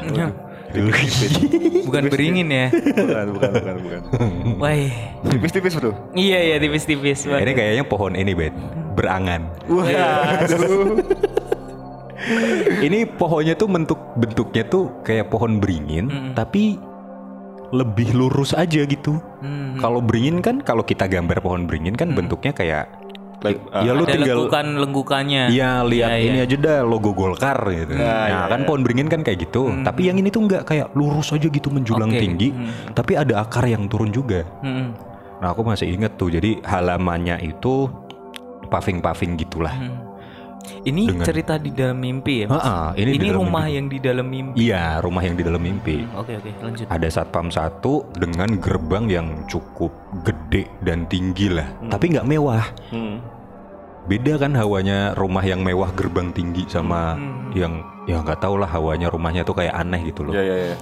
Bukan beringin ya. bukan, bukan, bukan, bukan. Wah. Tipis-tipis bro. Iya iya tipis-tipis. Wah. ini kayaknya pohon ini bet berangan Waduh. ini pohonnya tuh bentuk bentuknya tuh kayak pohon beringin tapi lebih lurus aja gitu Hmm. kalau beringin kan kalau kita gambar pohon beringin kan bentuknya kayak Like, ya lu Ada tinggal lengkukan lengkukannya. Iya lihat Iya, ini iya. aja dah logo Golkar gitu. Nah, iya, kan pohon beringin kan kayak gitu. Tapi yang ini tuh nggak kayak lurus aja gitu menjulang Oke. tinggi, tapi ada akar yang turun juga. Hmm. Nah aku masih inget tuh. Jadi halamannya itu paving-paving gitulah. Ini Dengan- cerita di dalam mimpi ya. Mas? Ha-ha, ini ini rumah mimpi. yang di dalam mimpi. Iya rumah yang di dalam mimpi. Oke oke lanjut. Ada satpam satu dengan gerbang yang cukup gede dan tinggi lah. Tapi nggak mewah. Hmm. beda kan hawanya rumah yang mewah gerbang tinggi sama yang ya nggak tau lah hawanya rumahnya tuh kayak aneh gitu loh Ya ya ya.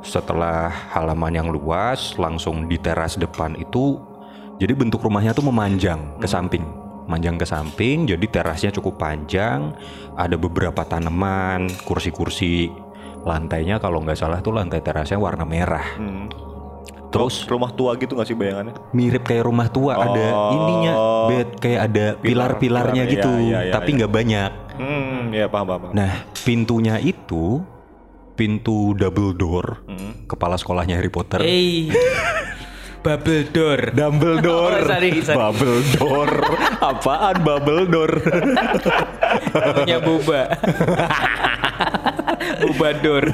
setelah halaman yang luas langsung di teras depan itu jadi bentuk rumahnya tuh memanjang ke samping manjang ke samping jadi terasnya cukup panjang ada beberapa tanaman kursi-kursi lantainya kalau nggak salah tuh lantai terasnya warna merah Hmm. terus Rumah tua gitu gak sih bayangannya? mirip kayak rumah tua ada Oh. ininya bed kayak ada pilar-pilarnya pilar, gitu iya, iya, tapi iya. nggak banyak Hmm, ya paham paham. paham. nah pintunya itu pintu double door Hmm. kepala sekolahnya Harry Potter Eh, bubble door. Dumbledore, Oh, sorry, sorry. bubble door, apaan bubble door? Namanya boba. boba door.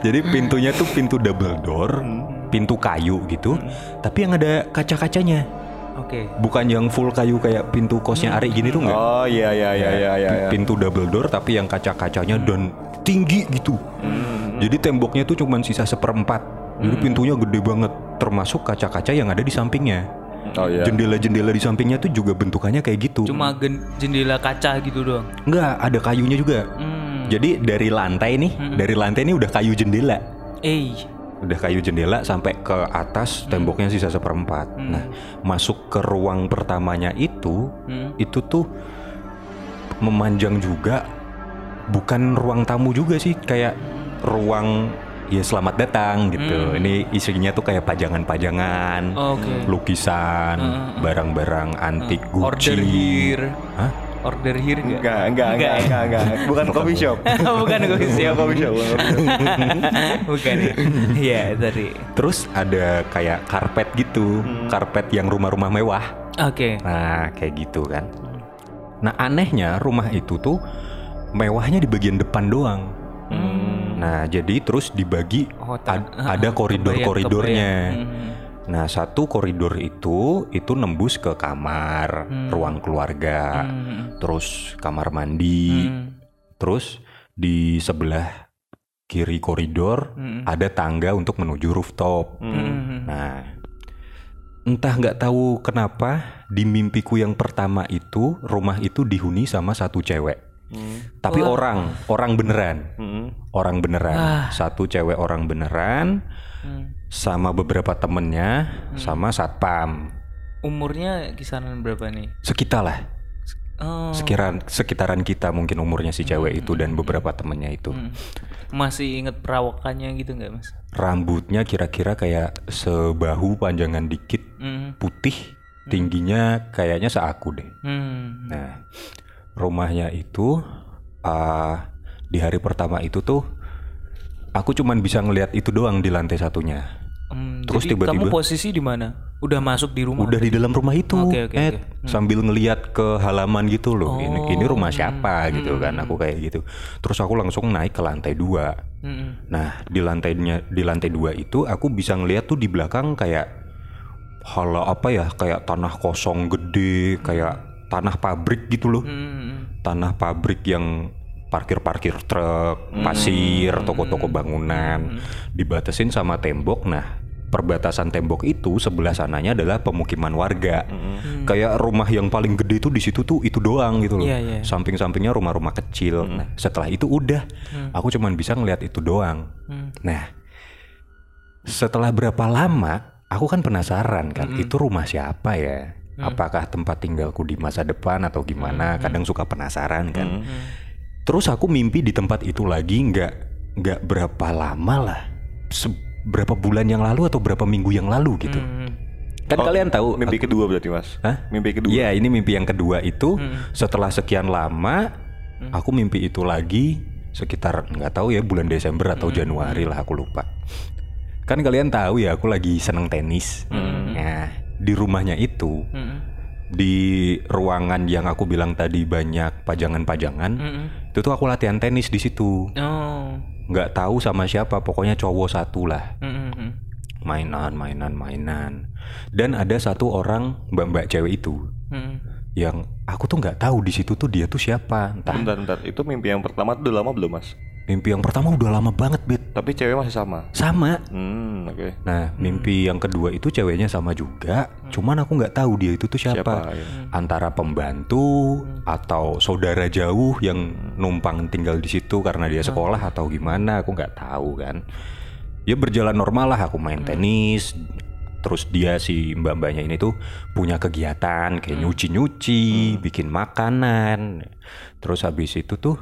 Jadi pintunya tuh pintu double door, pintu kayu gitu, tapi yang ada kaca-kacanya, Oke. bukan yang full kayu kayak pintu kosnya Ari gini tuh enggak. Oh iya iya iya iya iya. iya. Pintu double door tapi yang kaca-kacanya dan tinggi gitu. Jadi temboknya tuh cuman sisa seperempat. Jadi pintunya gede banget, termasuk kaca-kaca yang ada di sampingnya. Oh iya. Jendela-jendela di sampingnya tuh juga bentukannya kayak gitu. Cuma gen- jendela kaca gitu doang. Enggak, ada kayunya juga. Hmm. Jadi dari lantai nih, dari lantai ini udah kayu jendela. Eh, Udah kayu jendela sampai ke atas temboknya sisa seperempat. Nah, masuk ke ruang pertamanya itu, Hmm. itu tuh memanjang juga. Bukan ruang tamu juga sih, kayak ruang ya selamat datang gitu. Ini isinya tuh kayak pajangan-pajangan, oke. lukisan, barang-barang antik Gucci. Order here. Hah? Order here enggak? Enggak, enggak, enggak, enggak, enggak. Bukan coffee shop. bukan. Coffee shop. bukan coffee shop. bukan. ya? Iya, tadi. Terus ada kayak karpet gitu, karpet yang rumah-rumah mewah. Oke. Nah, kayak gitu kan. Nah, anehnya rumah itu tuh mewahnya di bagian depan doang. Nah, jadi terus dibagi Oh, ad- ada koridor-koridornya. kebayang. Nah, satu koridor itu itu nembus ke kamar, ruang keluarga, Hmm. terus kamar mandi, Hmm. terus di sebelah kiri koridor Hmm. ada tangga untuk menuju rooftop. Hmm. Nah, entah nggak tahu kenapa di mimpiku yang pertama itu rumah itu dihuni sama satu cewek. Tapi orang, orang beneran, Hmm. orang beneran, satu cewek orang beneran, Hmm. sama beberapa temennya, sama satpam. Umurnya kisaran berapa nih? Sekitar lah, Oh. sekitaran sekitaran kita mungkin umurnya si cewek itu dan beberapa temennya itu. Hmm. Masih inget perawakannya gitu nggak mas? Rambutnya kira-kira kayak sebahu panjangan dikit, Hmm. putih, tingginya kayaknya seaku deh. Hmm. Nah, rumahnya itu ah, di hari pertama itu tuh aku cuman bisa ngelihat itu doang di lantai satunya. Hmm, Terus tiba-tiba- kamu posisi di mana? Udah masuk di rumah? Udah di dalam rumah itu, Oke, oke, Ed. oke. Hmm. sambil ngelihat ke halaman gitu loh. Ini ini rumah Hmm. siapa gitu kan? Aku kayak gitu. Terus aku langsung naik ke lantai dua. Hmm. Nah, di lantainya di lantai dua itu aku bisa ngelihat tuh di belakang kayak hala apa ya? Kayak tanah kosong gede, kayak tanah pabrik gitu loh. Hmm. tanah pabrik yang parkir-parkir truk, pasir, toko-toko bangunan, dibatasin sama tembok. Nah, perbatasan tembok itu sebelah sananya adalah pemukiman warga. Kayak rumah yang paling gede itu di situ tuh itu doang gitu loh. Iya, iya. Samping-sampingnya rumah-rumah kecil. Nah, setelah itu udah, aku cuman bisa ngeliat itu doang. Hmm. Nah, setelah berapa lama, aku kan penasaran kan, itu rumah siapa ya? Apakah tempat tinggalku di masa depan atau gimana? Kadang suka penasaran kan. Terus aku mimpi di tempat itu lagi nggak nggak berapa lama lah, berapa bulan yang lalu atau berapa minggu yang lalu gitu. Hmm. Kan Oh, kalian tahu? Mimpi kedua berarti mas. Hah? Mimpi kedua. Iya, ini mimpi yang kedua itu setelah sekian lama aku mimpi itu lagi sekitar nggak tahu ya bulan Desember atau Januari lah aku lupa. Kan kalian tahu ya aku lagi seneng tenis. Nah, di rumahnya itu Hmm. di ruangan yang aku bilang tadi banyak pajangan-pajangan, Hmm. itu tuh aku latihan tenis di situ. Oh. Nggak tahu sama siapa, pokoknya cowok satu lah Hmm. Hmm. mainan mainan mainan dan ada satu orang mbak mbak cewek itu Hmm. yang aku tuh nggak tahu di situ tuh dia tuh siapa entah Bentar, bentar. Itu mimpi yang pertama tuh udah lama belum mas? Mimpi yang pertama udah lama banget bet Tapi cewek masih sama. sama. Hmm, oke. nah mimpi yang kedua itu ceweknya sama juga. Cuman aku nggak tahu dia itu tuh siapa, Siapa, ya. antara pembantu atau saudara jauh yang numpang tinggal di situ karena dia sekolah atau gimana aku nggak tahu kan. Ya berjalan normal lah aku main tenis. Terus dia si mbak-mbaknya ini tuh punya kegiatan kayak nyuci-nyuci bikin makanan terus habis itu tuh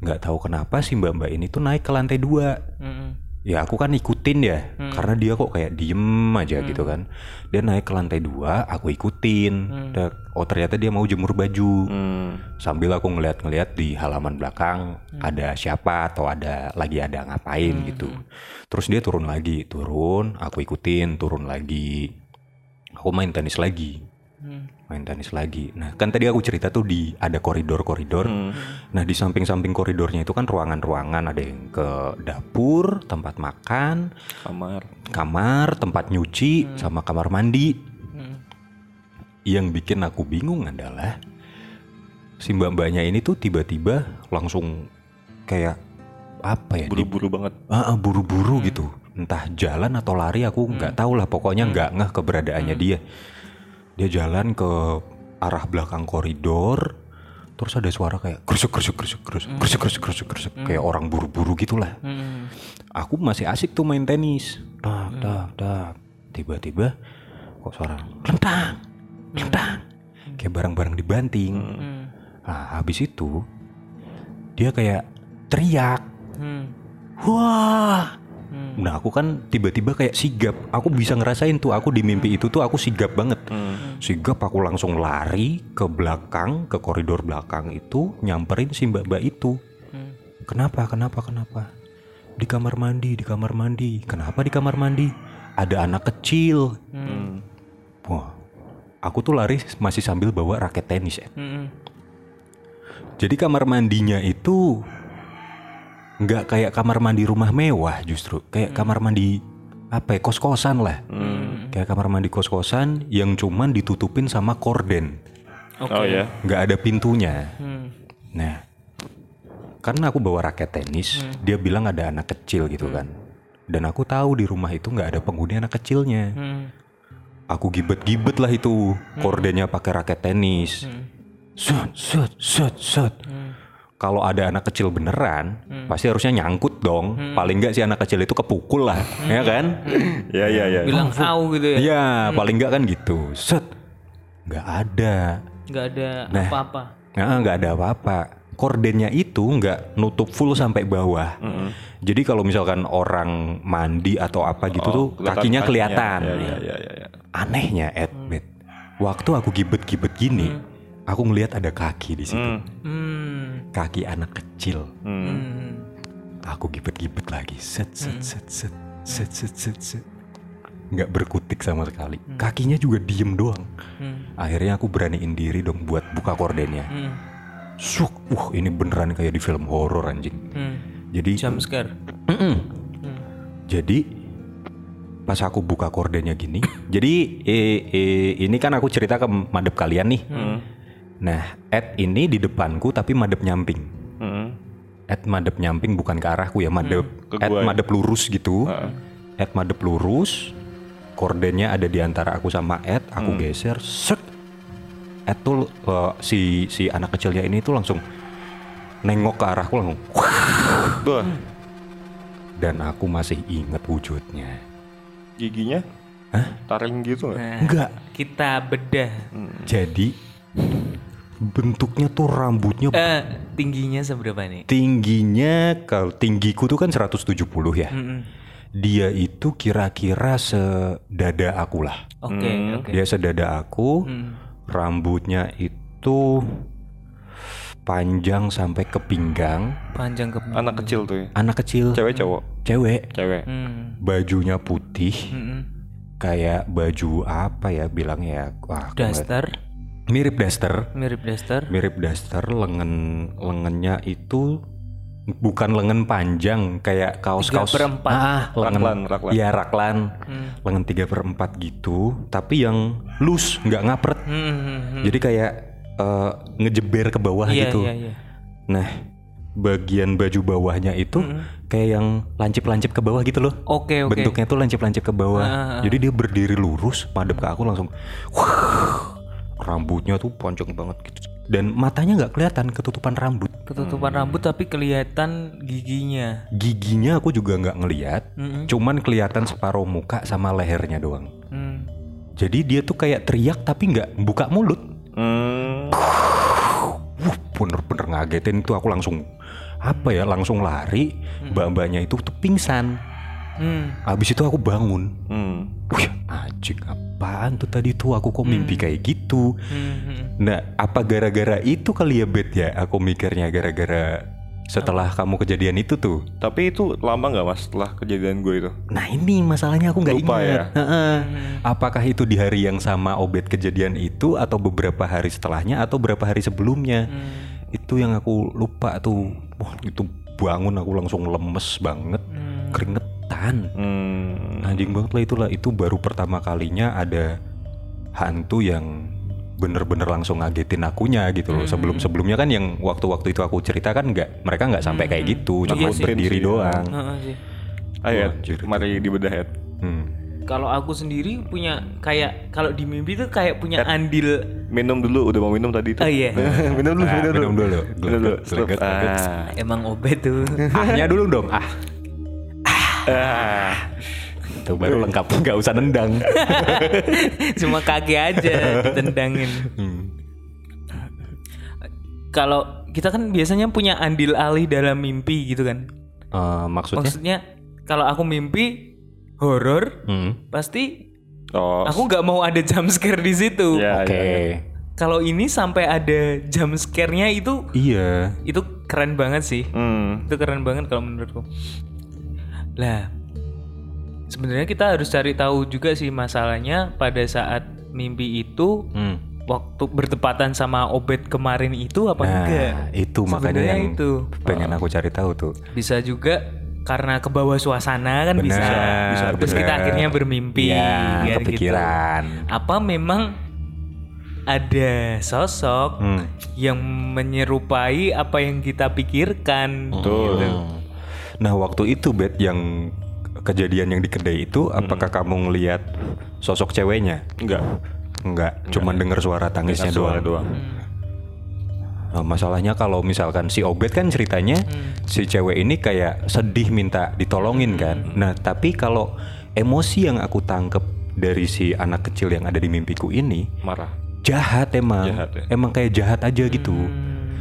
nggak tahu kenapa si mbak-mbak ini tuh naik ke lantai dua. Mm-mm. ya aku kan ikutin ya karena dia kok kayak diem aja gitu kan. Dia naik ke lantai dua aku ikutin. Dan- oh ternyata dia mau jemur baju. Hmm. sambil aku ngeliat-ngeliat di halaman belakang ada siapa atau ada lagi ada ngapain gitu. Terus dia turun lagi turun aku ikutin turun lagi. Aku main tenis lagi. Hmm. Main tenis lagi nah kan tadi aku cerita tuh di ada koridor-koridor Hmm. Nah di samping-samping koridornya itu kan ruangan-ruangan ada yang ke dapur, tempat makan, Kamar. kamar, tempat nyuci, sama kamar mandi. Hmm. Yang bikin aku bingung adalah si mbak-mbaknya ini tuh tiba-tiba langsung kayak apa ya? Buru-buru banget. Ah, buru-buru gitu. Entah jalan atau lari aku nggak tahu lah. Pokoknya nggak ngeh keberadaannya dia dia jalan ke arah belakang koridor terus ada suara kayak kerusuk kerusuk kerusuk kerusuk mm. kerusuk kerusuk kerusuk, mm. kayak orang buru-buru gitulah mm. aku masih asik tuh main tenis tak tak tak tiba-tiba kok suara lentang lentang hmm. mm. kayak barang-barang dibanting mm. nah habis itu dia kayak teriak mm. wah mm. nah aku kan tiba-tiba kayak sigap aku bisa ngerasain tuh aku di mimpi itu tuh aku sigap banget mm Sigap aku langsung lari ke belakang Ke koridor belakang itu Nyamperin si mbak-mbak itu Hmm. Kenapa, kenapa, kenapa Di kamar mandi, di kamar mandi Kenapa di kamar mandi? Ada anak kecil Hmm. Wah Aku tuh lari masih sambil bawa raket tenis ya Mm-mm. Jadi kamar mandinya itu nggak kayak kamar mandi rumah mewah justru kayak kamar mandi apa ya kos-kosan lah. Kayak kamar mandi kos-kosan yang cuman ditutupin sama korden. Oke. Oh ya. nggak ada pintunya. Hmm. nah karena aku bawa raket tenis dia bilang ada anak kecil gitu kan. Dan aku tahu di rumah itu nggak ada penghuni anak kecilnya. Hmm. aku gibet-gibet lah itu kordennya pakai raket tenis. Set set set set kalau ada anak kecil beneran pasti harusnya nyangkut dong. Paling nggak si anak kecil itu kepukul lah ya kan? Ya ya ya. Bilang au gitu ya. Iya paling nggak kan gitu. Set. Nggak ada. Nggak ada Nah. apa-apa. Nah, nggak ada apa-apa. Kordennya itu nggak nutup full sampai bawah. Jadi kalau misalkan orang mandi atau apa gitu tuh kelihatan kakinya kelihatan. Ya ya ya ya. ya. anehnya Edbet waktu aku gibet-gibet gini aku ngelihat ada kaki di situ. Hmm. Kaki anak kecil. Hmm. hmm. Aku gipet-gipet lagi. Set set hmm. set set set set set set. Nggak berkutik sama sekali. Hmm. Kakinya juga diem doang. Hmm. Akhirnya aku beraniin diri dong buat buka kordennya. Hmm. Suk, uh ini beneran kayak di film horor anjing. Jadi jam scare. Jadi pas aku buka kordennya gini jadi eh, eh, ini kan aku cerita ke madep kalian nih hmm nah Ed ini di depanku tapi madep nyamping. Hmm. Ed madep nyamping bukan ke arahku ya madep. Ed gua ya? madep lurus gitu. Ed madep lurus kordennya ada di antara aku sama Ed aku geser set. Ed tuh eh, si si anak kecilnya ini tuh langsung nengok ke arahku langsung. Bah, dan aku masih inget wujudnya. Giginya? Hah? taring gitu nggak? Nah, enggak kita bedah. jadi bentuknya tuh rambutnya Eh, tingginya seberapa nih? tingginya kalau tinggiku tuh kan 170 ya Mm-mm. dia itu kira-kira sedada aku lah Oke, oke. dia sedada aku Hmm. rambutnya itu panjang sampai ke pinggang Panjang ke Anak kecil tuh ya. anak kecil Cewek cowok. cewek Cewek. Hmm. bajunya putih Mm-mm. kayak baju apa ya bilang ya wah Daster, mirip daster mirip daster. mirip daster lengan lengannya itu bukan lengan panjang kayak kaos kaos Tiga per empat. ah lengan Raklan, raklan. ya raklan Hmm. lengan tiga per empat gitu tapi yang loose nggak ngapret Hmm, hmm, hmm. jadi kayak eh, ngejeber ke bawah Iya, gitu iya, iya. nah bagian baju bawahnya itu kayak yang lancip-lancip ke bawah gitu loh. Oke oke. Bentuknya tuh lancip-lancip ke bawah. Ah, ah, Jadi dia berdiri lurus, madep ke aku langsung. Wah, rambutnya tuh ponjong banget gitu. Dan matanya nggak kelihatan ketutupan rambut. Ketutupan rambut tapi kelihatan giginya. Giginya aku juga nggak ngeliat, cuman kelihatan separuh muka sama lehernya doang. Hmm. Jadi dia tuh kayak teriak tapi nggak buka mulut. Hmm. Wuh, bener-bener ngagetin itu aku langsung apa ya langsung lari mbak-mbaknya itu tuh pingsan Hmm. habis itu aku bangun. Hmm. Wih anjing apaan tuh tadi tuh? Aku kok mimpi kayak gitu? Hmm, hmm. nah apa gara-gara itu kali ya Bet ya aku mikirnya gara-gara setelah kamu kejadian itu tuh. Tapi itu lama nggak mas setelah kejadian gue itu? nah ini masalahnya aku nggak Lupa ingat. ya? Heeh. apakah itu di hari yang sama obet kejadian itu atau beberapa hari setelahnya atau berapa hari sebelumnya? Itu yang aku lupa tuh. Wah itu bangun aku langsung lemes banget keringetan Hmm. anjing banget lah itulah itu baru pertama kalinya ada hantu yang bener-bener langsung ngagetin akunya gitu loh sebelum sebelumnya kan yang waktu-waktu itu aku cerita kan nggak mereka nggak sampai kayak gitu cuma Iya berdiri Sih, doang Heeh sih. Ayo, mari dibedah ya. Hmm. Kalau aku sendiri punya kayak kalau di mimpi tuh kayak punya andil. Minum dulu, udah mau minum tadi itu. Oh iya. minum dulu, Ah, minum dulu. minum dulu. Minum dulu. Slup. geleget. Ah. Emang obat tuh. ahnya dulu dong ah Ah. itu baru lengkap nggak usah nendang Cuma kaki aja ditendangin. Hmm. Kalau kita kan biasanya punya andil alih dalam mimpi gitu kan. Eh, maksudnya Maksudnya kalau aku mimpi horor Hmm. pasti Oh. aku nggak mau ada jump scare di situ. Ya, oke ya, ya. Kalau ini sampai ada jump scare-nya itu iya itu keren banget sih. Hmm. Itu keren banget kalau menurutku. Lah, sebenarnya kita harus cari tahu juga sih masalahnya pada saat mimpi itu Hmm. waktu bertepatan sama obet kemarin itu apa nah enggak? itu makanya Sebenarnya yang itu pengen aku cari tahu tuh bisa juga karena ke bawah suasana kan bisa. Benar, bisa. Terus kita akhirnya bermimpi. Iya, kan kepikiran. Gitu. Apa memang ada sosok Hmm. yang menyerupai apa yang kita pikirkan? Betul. Gitu. Nah waktu itu Bet yang kejadian yang di kedai itu apakah kamu ngelihat sosok ceweknya? Enggak. Enggak, cuman dengar suara tangisnya Suara doang. doang. Nah, masalahnya kalau misalkan si Obet kan ceritanya si cewek ini kayak sedih minta ditolongin kan. Nah tapi kalau emosi yang aku tangkep dari si anak kecil yang ada di mimpiku ini Marah. jahat emang, Jahat ya? emang kayak jahat aja gitu.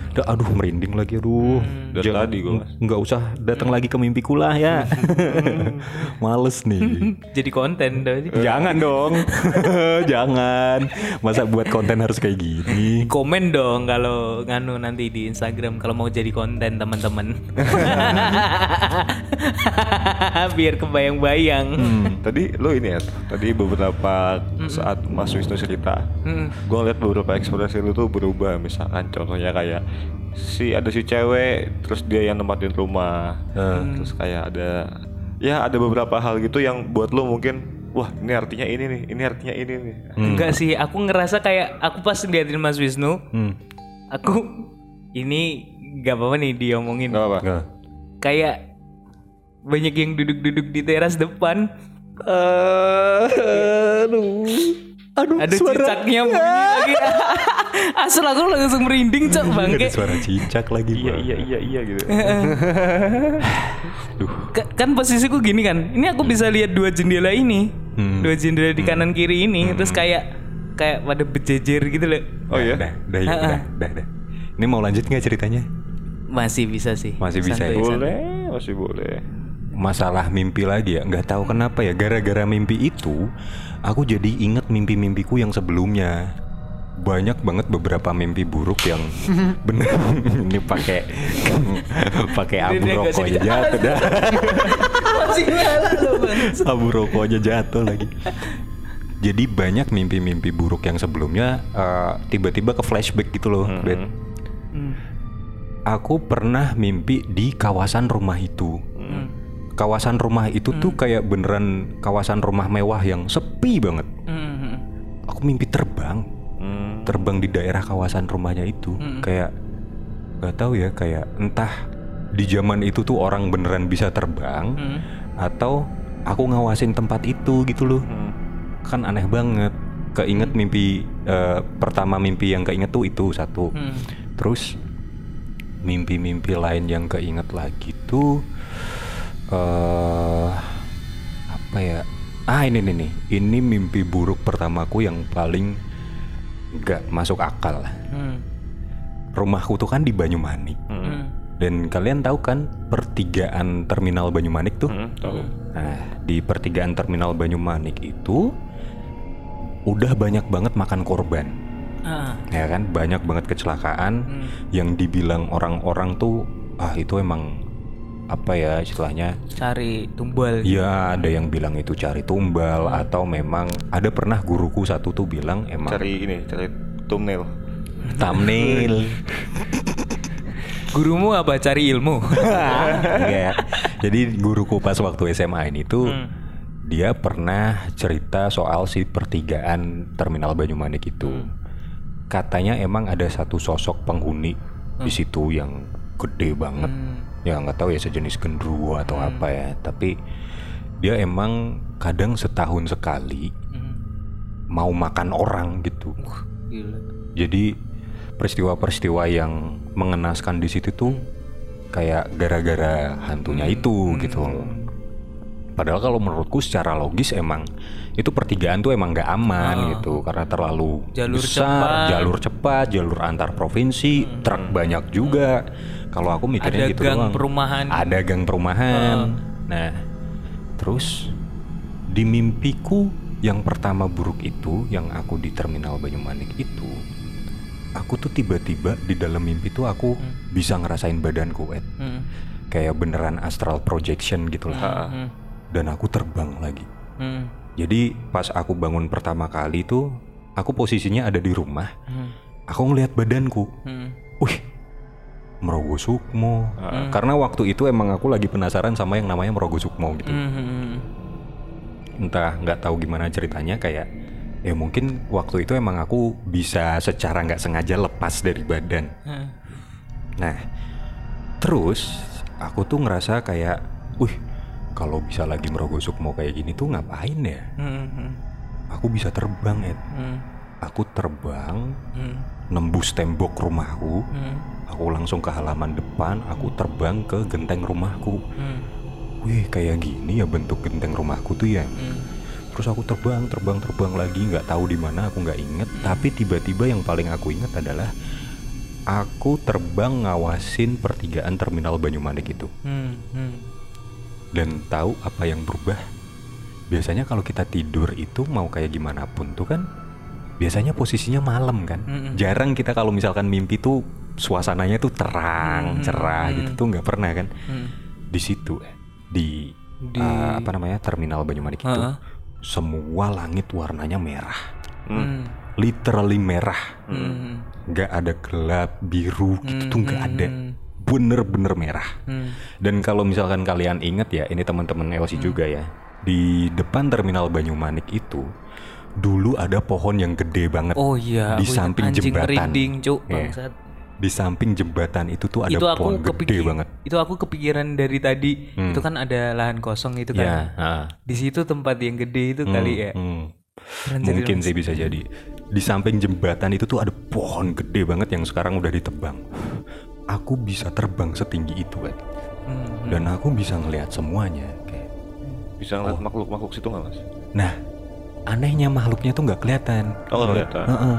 Duh, aduh merinding lagi aduh. Dari Jangan- tadi gua, Mas. nggak usah datang lagi ke mimpiku lah ya. Males nih. Jadi konten berarti. Jangan dong. Jangan. Masa buat konten harus kayak gini? Komen dong kalau nganu nanti di Instagram kalau mau jadi konten teman-teman. Biar kebayang-bayang. Hmm. Tadi lo ini ya, tadi beberapa saat Mas Wisnu cerita, Hmm. gue ngeliat beberapa ekspresi lu tuh berubah. Misalkan contohnya kayak si ada si cewek, terus dia yang nempatin rumah, terus kayak ada ya ada beberapa hal gitu yang buat lo mungkin wah ini artinya ini nih, ini artinya ini nih. Enggak sih, aku ngerasa kayak aku pas ngeliatin Mas Wisnu, Hmm. aku ini nggak apa-apa nih diomongin. Gak apa? Nggak. Kayak banyak yang duduk-duduk di teras depan. aduh. Aduh, Ada cicaknya bunyi lagi. Asal aku langsung merinding cok bangke. Ada suara cicak lagi. Iya iya iya iya gitu. Duh. Ka- kan posisiku gini kan. Ini aku bisa lihat dua jendela ini. Hmm. Dua jendela di kanan kiri ini terus kayak kayak pada berjejer gitu loh. Oh iya. Dah, dah, ya, dah, dah. Ini mau lanjut nggak ceritanya? Masih bisa sih. Masih bisa Santuy, ya? Boleh, masih boleh. masalah mimpi lagi ya nggak tahu kenapa ya gara-gara mimpi itu aku jadi inget mimpi-mimpiku yang sebelumnya. Banyak banget beberapa mimpi buruk yang bener. Ini pakai pakai abu rokoknya sedikit- jatuh dah. Abu rokoknya jatuh lagi. Jadi banyak mimpi-mimpi buruk yang sebelumnya eh, tiba-tiba ke flashback gitu loh Bet. Hmm. aku pernah mimpi di kawasan rumah itu. Kawasan rumah itu tuh kayak beneran kawasan rumah mewah yang sepi banget. Hmm. Aku mimpi terbang, Hmm. terbang di daerah kawasan rumahnya itu, kayak nggak tahu ya, kayak entah di zaman itu tuh orang beneran bisa terbang Hmm. atau aku ngawasin tempat itu gitu loh. Hmm. Kan aneh banget. Keinget mimpi eh, pertama mimpi yang keinget tuh itu satu. Hmm. Terus mimpi-mimpi lain yang keinget lagi tuh eh apa ya? Ah ini nih nih. Ini mimpi buruk pertamaku yang paling nggak masuk akal. Hmm. Rumahku tuh kan di Banyumanik. Hmm. Dan kalian tahu kan pertigaan terminal Banyumanik tuh? Hmm, tahu. Nah, di pertigaan terminal Banyumanik itu udah banyak banget makan korban. Ah. Ya kan, banyak banget kecelakaan Hmm. yang dibilang orang-orang tuh ah itu emang apa ya istilahnya? Cari tumbal. Ya ada yang bilang itu cari tumbal atau memang ada pernah guruku satu tuh bilang emang Cari ini, cari thumbnail. thumbnail. Gurumu apa cari ilmu? Enggak. Jadi guruku pas waktu SMA ini tuh Hmm. dia pernah cerita soal si pertigaan terminal Banyumanik itu. Hmm. Katanya emang ada satu sosok penghuni di situ yang gede banget. Hmm. Ya nggak tahu ya sejenis gendruwo atau apa ya. Tapi dia emang kadang setahun sekali Hmm. mau makan orang gitu. Gila. Jadi peristiwa-peristiwa yang mengenaskan di situ tuh kayak gara-gara hantunya itu gitu. Padahal kalau menurutku secara logis emang itu pertigaan tuh emang nggak aman gitu karena terlalu Jalur besar, cepat. jalur cepat, jalur antar provinsi, truk banyak juga. Kalau aku mikirnya Ada gitu gang doang. perumahan. Ada gang perumahan. Nah, terus di mimpiku yang pertama buruk itu yang aku di terminal Banyumanik itu aku tuh tiba-tiba di dalam mimpi tuh aku bisa ngerasain badanku Ed. Hmm. kayak beneran astral projection gitu lah Hmm. Dan aku terbang lagi Hmm. jadi pas aku bangun pertama kali tuh aku posisinya ada di rumah Hmm. aku ngelihat badanku Hmm. wih Merogo Sukmo karena waktu itu emang aku lagi penasaran sama yang namanya Merogo Sukmo gitu Hmm. Hmm. entah nggak tahu gimana ceritanya kayak ya mungkin waktu itu emang aku bisa secara nggak sengaja lepas dari badan Hmm. nah terus aku tuh ngerasa kayak wih kalau bisa lagi merogoh sukmo kayak gini tuh ngapain ya Hmm. Hmm. aku bisa terbang Ed Hmm. aku terbang Hmm. nembus tembok rumahku Hmm. aku langsung ke halaman depan aku terbang ke genteng rumahku Hmm. wih kayak gini ya bentuk genteng rumahku tuh ya Hmm. terus aku terbang terbang terbang lagi nggak tahu di mana aku nggak inget tapi tiba-tiba yang paling aku inget adalah aku terbang ngawasin pertigaan terminal Banyumanik itu Hmm. Hmm. Dan tahu apa yang berubah biasanya kalau kita tidur itu mau kayak gimana pun tuh kan biasanya posisinya malam kan Mm-mm. jarang kita kalau misalkan mimpi tuh suasananya tuh terang cerah gitu tuh nggak pernah kan Hmm. di situ eh, di, Di- eh, apa namanya terminal Banyumanik itu Ha-ha. semua langit warnanya merah Hmm. literally merah Hmm. nggak ada gelap biru gitu tuh nggak ada Hmm. Bener-bener merah Hmm. dan kalau misalkan kalian inget ya ini teman-teman LC juga ya di depan terminal Banyumanik itu dulu ada pohon yang gede banget Oh iya, di samping anjing jembatan merinding, cuk, Iya. bangsat. di samping jembatan itu tuh ada itu aku pohon gede banget itu aku kepikiran dari tadi. Itu kan ada lahan kosong itu kan. ah. Di situ tempat yang gede itu kali ya. Hmm. Keren Mungkin sih bisa jadi. Di samping jembatan itu tuh ada pohon gede banget yang sekarang udah ditebang. Aku bisa terbang setinggi itu kan. Hmm. Dan aku bisa ngelihat semuanya. Kayak, Bisa ngeliat makhluk-makhluk situ nggak mas? Nah, anehnya makhluknya tuh nggak kelihatan. Oh nggak kelihatan. Heeh.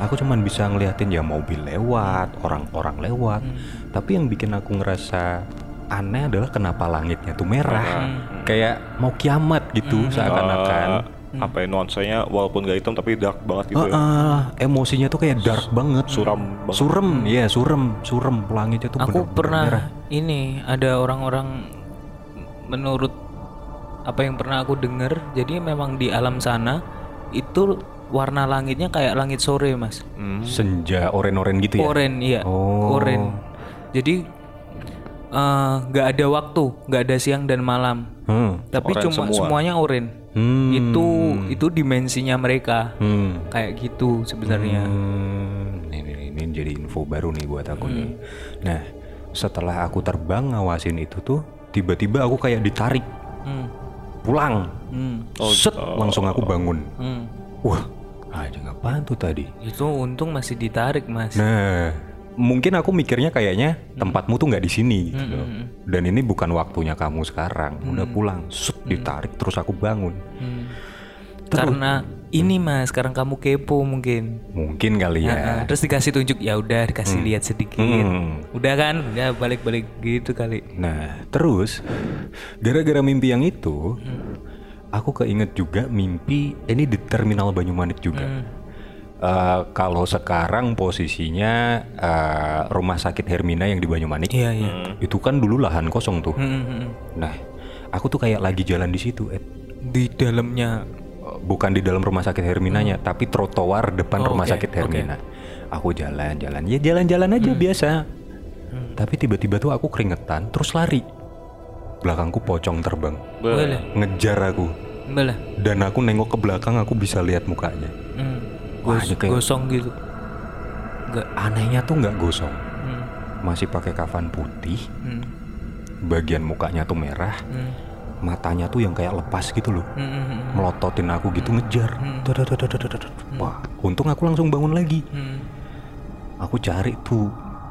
Aku cuman bisa ngeliatin ya mobil lewat, orang-orang lewat. Hmm. Tapi yang bikin aku ngerasa aneh adalah kenapa langitnya tuh merah. Kayak mau kiamat gitu seakan-akan. Eh, apa ya nuansanya walaupun gak hitam tapi dark banget gitu ya. Heeh, emosinya tuh kayak dark banget. Suram banget. Surem, ya surem, surem. Langitnya tuh Aku bener-bener pernah merah. ini ada orang-orang menurut apa yang pernah aku dengar, jadi memang di alam sana itu warna langitnya kayak langit sore, Mas. Hmm. Senja oren-oren gitu ya. Oren, iya. Oh. Oren. Jadi eh, nggak ada waktu, nggak ada siang dan malam. Hmm. Tapi Oren cuma semua. semuanya oren. Hmm. Itu itu dimensinya mereka. Hmm. Kayak gitu sebenarnya. Hmm, ini, ini, ini jadi info baru nih buat aku nih. Nah, setelah aku terbang ngawasin itu tuh tiba-tiba aku kayak ditarik Hmm. pulang. Hmm. Set, langsung aku bangun. Hmm. Wah, anjing apaan tuh tadi? Itu untung masih ditarik mas. Nah, mungkin aku mikirnya kayaknya Hmm. tempatmu tuh nggak di sini gitu loh. Dan ini bukan waktunya kamu sekarang. Udah pulang, set ditarik terus aku bangun. Hmm. Karena ini mas, sekarang kamu kepo mungkin. Mungkin kali ya. Nah, terus dikasih tunjuk ya udah dikasih lihat sedikit. Hmm. Udah kan? Udah balik-balik gitu kali. Nah, terus gara-gara mimpi yang itu, Hmm. aku keinget juga mimpi ini di terminal Banyumanik juga. Hmm. Eh, kalau sekarang posisinya eh, rumah sakit Hermina yang di Banyumanik, Iya iya. itu kan dulu lahan kosong tuh. Hmm, hmm, hmm. Nah, aku tuh kayak lagi jalan di situ, Ed. Di dalamnya. Eh, bukan di dalam rumah sakit Herminanya, tapi trotoar depan Oh, rumah oke, sakit. Hermina. Aku jalan-jalan, ya jalan-jalan aja biasa. Tapi tiba-tiba tuh aku keringetan, terus lari. Belakangku pocong terbang, Boleh. ngejar aku. Boleh. Dan aku nengok ke belakang, aku bisa lihat mukanya. Hmm. Wah, Gos- ini kayak- Gosong gitu. Enggak. Anehnya tuh nggak gosong, Hmm. masih pakai kafan putih. Hmm. Bagian mukanya tuh merah, Hmm. matanya tuh yang kayak lepas gitu loh. Hmm, hmm, hmm. Melototin aku gitu ngejar. Dadadadadadadad. Wah, untung aku langsung bangun lagi. Hmm. Aku cari tuh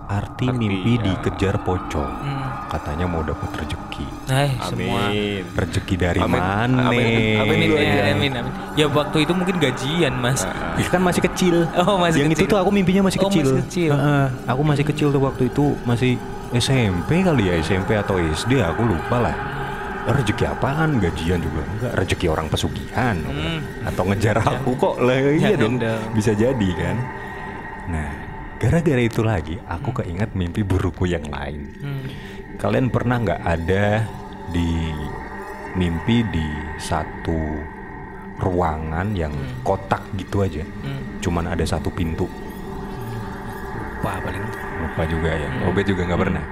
arti, mimpi dikejar pocong. Hmm. Katanya mau dapat rezeki. Eh, semua Amin. Rezeki dari Amin. mana? Amin. Amin, dulu ya, amin, amin. Ya waktu itu mungkin gajian, Mas. Ya kan masih kecil. Oh, masih Yang itu kecil. tuh aku mimpinya masih Oh, kecil. masih kecil. Heeh, aku masih kecil tuh waktu itu masih SMP kali ya, SMP atau SD aku lupa lah. Rezeki apaan? Gajian juga enggak. Rezeki orang pesugihan. Atau ngejar aku kok lah iya dong. Bisa jadi kan. Nah, gara-gara itu lagi aku keinget mimpi burukku yang lain. Hmm. Kalian pernah nggak ada di mimpi di satu ruangan yang kotak gitu aja? Hmm. Cuman ada satu pintu. Wah, paling Lupa juga ya. Obet juga nggak pernah.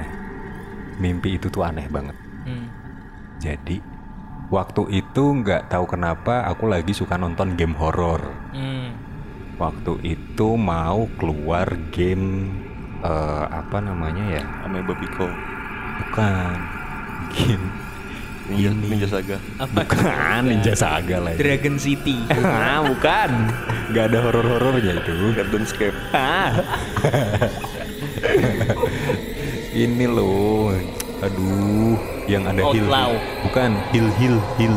Nah, mimpi itu tuh aneh banget. hmm. Jadi waktu itu nggak tahu kenapa aku lagi suka nonton game horor. Waktu itu mau keluar game eh, apa namanya ya? Ameba Pico. Bukan game Ninja, Ninja Saga. Bukan Ninja Saga lah itu. Dragon City. Ah, bukan. Gak ada horor-horornya itu. Gardenscape. Ini loh. Aduh, yang ada hill. Bukan, hill hill hill.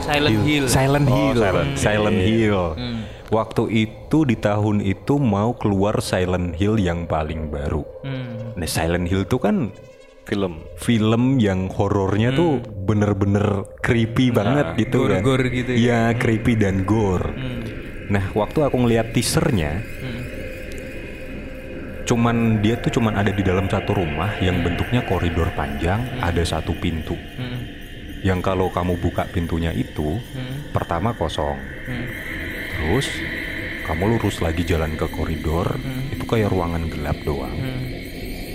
Silent Hill. Silent Oh, Hill. Silent Silent Hill. Hill. Hmm. Waktu itu di tahun itu mau keluar Silent Hill yang paling baru. Hmm. Nah, Silent Hill tuh kan Film. film yang horornya tuh bener-bener creepy banget gitu kan. gore-gore gitu ya. Iya, creepy dan gore. Hmm. Nah, waktu aku ngeliat teasernya, Hmm. cuman dia tuh cuman ada di dalam satu rumah yang bentuknya koridor panjang, ada satu pintu. Hmm. Yang kalau kamu buka pintunya itu, Hmm. pertama kosong. Hmm. Terus kamu lurus lagi jalan ke koridor, itu kayak ruangan gelap doang. Hmm.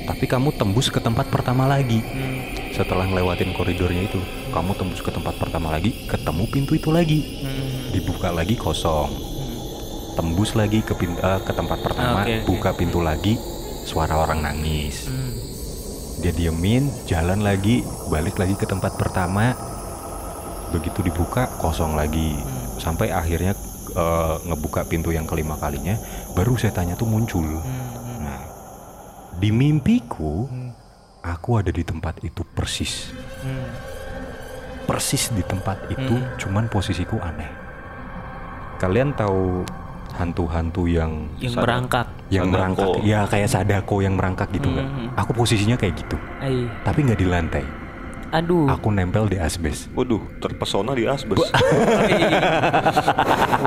Tapi kamu tembus ke tempat pertama lagi. Hmm. Setelah ngelewatin koridornya itu, kamu tembus ke tempat pertama lagi, ketemu pintu itu lagi. Hmm. Dibuka lagi kosong. Tembus lagi ke pin- eh, ke tempat pertama, Oke, oke. buka pintu lagi, suara orang nangis. Hmm. Dia diemin, jalan lagi, balik lagi ke tempat pertama. Begitu dibuka, kosong lagi. Hmm. Sampai akhirnya eh, ngebuka pintu yang kelima kalinya, baru setannya tuh muncul. Hmm. Nah, di mimpiku, aku ada di tempat itu persis. Hmm. Persis di tempat itu, cuman posisiku aneh. Kalian tahu hantu-hantu yang Yang Sadako. merangkak. yang Sadako. merangkak, ya kayak sadako yang merangkak gitu nggak? Mhm. Aku posisinya kayak gitu, tapi nggak di lantai. Aduh. Aku nempel di asbes. Waduh, terpesona di asbes.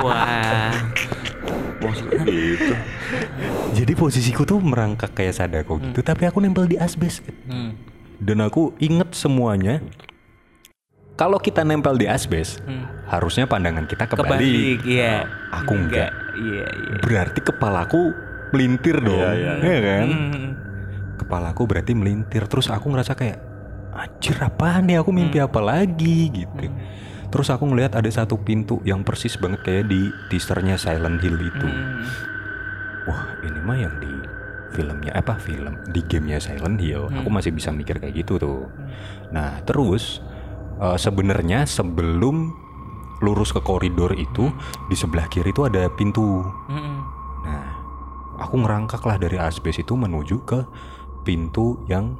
Wah. Maksudnya gitu. Jadi posisiku tuh merangkak kayak sadako gitu, tapi aku nempel di asbes. Hmm. Dan aku inget semuanya. Kalau kita nempel di asbes, Hmm. harusnya pandangan kita kebalik. Kebalik, iya. Aku enggak. Iya, iya. Berarti kepalaku melintir dong, Iya, iya. ya kan? Hmm. Kepalaku berarti melintir. Terus aku ngerasa kayak, anjir apaan nih? Aku mimpi apa lagi gitu. Terus aku ngelihat ada satu pintu yang persis banget kayak di teasernya Silent Hill itu. Hmm. Wah ini mah yang di filmnya apa film di gamenya Silent Hill aku masih bisa mikir kayak gitu tuh nah terus eh, sebenarnya sebelum lurus ke koridor itu di sebelah kiri itu ada pintu Mm-mm. nah aku ngerangkak lah dari asbes itu menuju ke pintu yang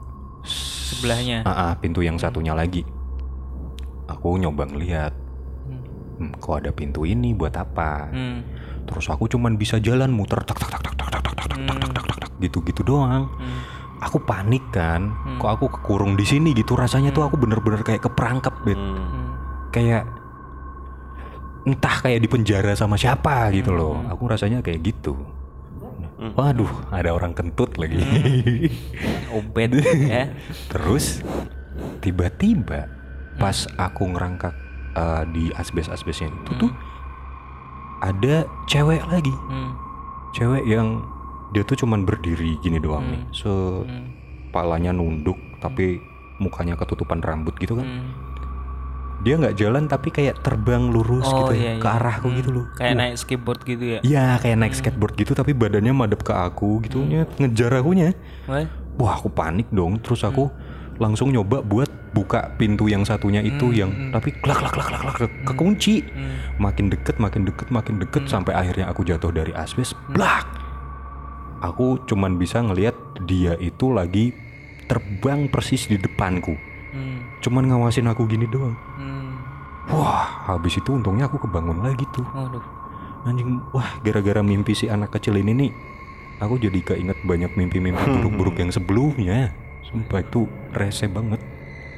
Sebelahnya. Ah, ah, pintu yang satunya lagi aku nyoba ngeliat hmm, kok ada pintu ini buat apa Hmm. terus aku cuman bisa jalan muter tak tak tak tak tak tak tak tak tak tak tak tak tak gitu gitu doang Hmm. aku panik kan kok aku kekurung di sini gitu rasanya tuh aku bener-bener kayak keperangkap bet Hmm. Hmm. kayak entah kayak di penjara sama siapa gitu loh aku rasanya kayak gitu waduh ada orang kentut lagi Obet ya. terus tiba-tiba pas aku ngerangkak eh, di asbes-asbesnya itu tuh ada cewek lagi Hmm. cewek yang dia tuh cuman berdiri gini doang nih Hmm. sepalanya nunduk tapi mukanya ketutupan rambut gitu kan Hmm. Dia nggak jalan tapi kayak terbang lurus Oh, gitu iya, ke iya. arahku gitu loh. Kayak Wah. naik skateboard gitu ya. Iya kayak naik skateboard gitu tapi badannya madep ke aku gitu. Nya ngejar akunya. Wah. wah aku panik dong. Terus aku langsung nyoba buat buka pintu yang satunya itu yang tapi klak klak klak klak klak ke- kekunci. Makin deket makin deket makin deket sampai akhirnya aku jatuh dari asbes. Blak! Aku cuman bisa ngelihat dia itu lagi terbang persis di depanku. Hmm. Cuman ngawasin aku gini doang Hmm. wah habis itu untungnya aku kebangun lagi tuh Waduh. anjing wah gara-gara mimpi si anak kecil ini nih aku jadi keinget banyak mimpi-mimpi buruk-buruk yang sebelumnya sumpah itu rese banget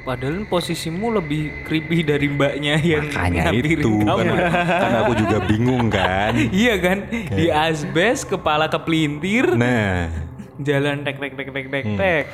Padahal posisimu lebih creepy dari mbaknya yang makanya itu kamu. kan, kan aku juga bingung kan iya kan? Di asbes, kepala kepelintir, nah jalan tek tek tek tek Hmm. tek tek.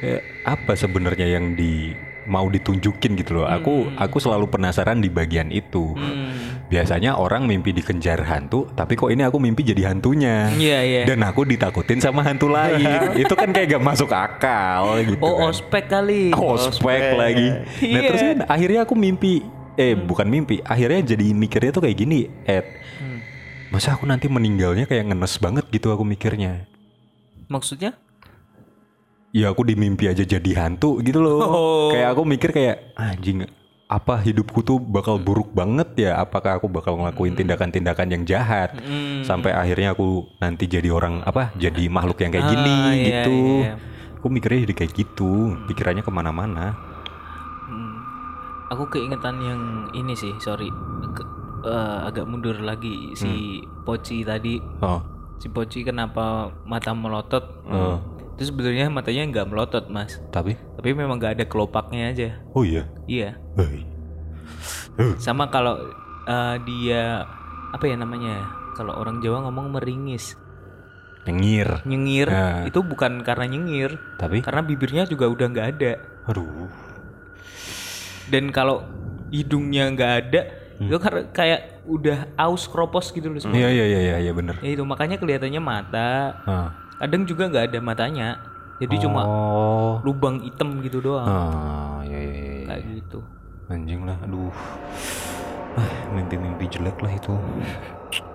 eh, apa sebenarnya yang di mau ditunjukin gitu loh aku aku selalu penasaran di bagian itu Hmm. biasanya orang mimpi dikejar hantu tapi kok ini aku mimpi jadi hantunya Iya, iya. dan aku ditakutin sama hantu lain itu kan kayak gak masuk akal gitu Oh, kan. ospek kali. ospek lagi. Nah Iya. terus kan akhirnya aku mimpi, eh bukan mimpi, akhirnya jadi mikirnya tuh kayak gini, Ed. Hmm. Masa aku nanti meninggalnya kayak ngenes banget gitu aku mikirnya. Maksudnya? Ya aku di mimpi aja jadi hantu gitu loh. Oh. Kayak aku mikir kayak anjing apa hidupku tuh bakal buruk banget ya? Apakah aku bakal ngelakuin tindakan-tindakan yang jahat Hmm. sampai akhirnya aku nanti jadi orang apa? Jadi makhluk yang kayak Ah, gini iya, gitu. iya. Aku mikirnya jadi kayak gitu, pikirannya ke mana-mana. Hmm. Aku keingetan yang ini sih, sorry. Ke- eh, agak mundur lagi si Poci tadi. Oh, Si Poci kenapa mata melotot? Oh. Itu sebenarnya matanya nggak melotot, Mas. tapi Tapi memang nggak ada kelopaknya aja. oh iya. Iya. Hei. Sama kalau eh, dia apa ya namanya? Kalau orang Jawa ngomong meringis, Nyengir. nyengir, Ah. itu bukan karena nyengir, Tapi karena bibirnya juga udah nggak ada. aduh. Dan kalau hidungnya nggak ada, Hmm. itu kayak udah aus kropos gitu loh. sebenarnya. Iya iya iya iya iya bener. Ya itu makanya kelihatannya mata. Ah. Kadang juga nggak ada matanya. Jadi cuma Oh. lubang hitam gitu doang. Ah, iya iya iya. iya. Kayak gitu. Anjing lah, aduh. Ah, mimpi-mimpi jelek lah itu.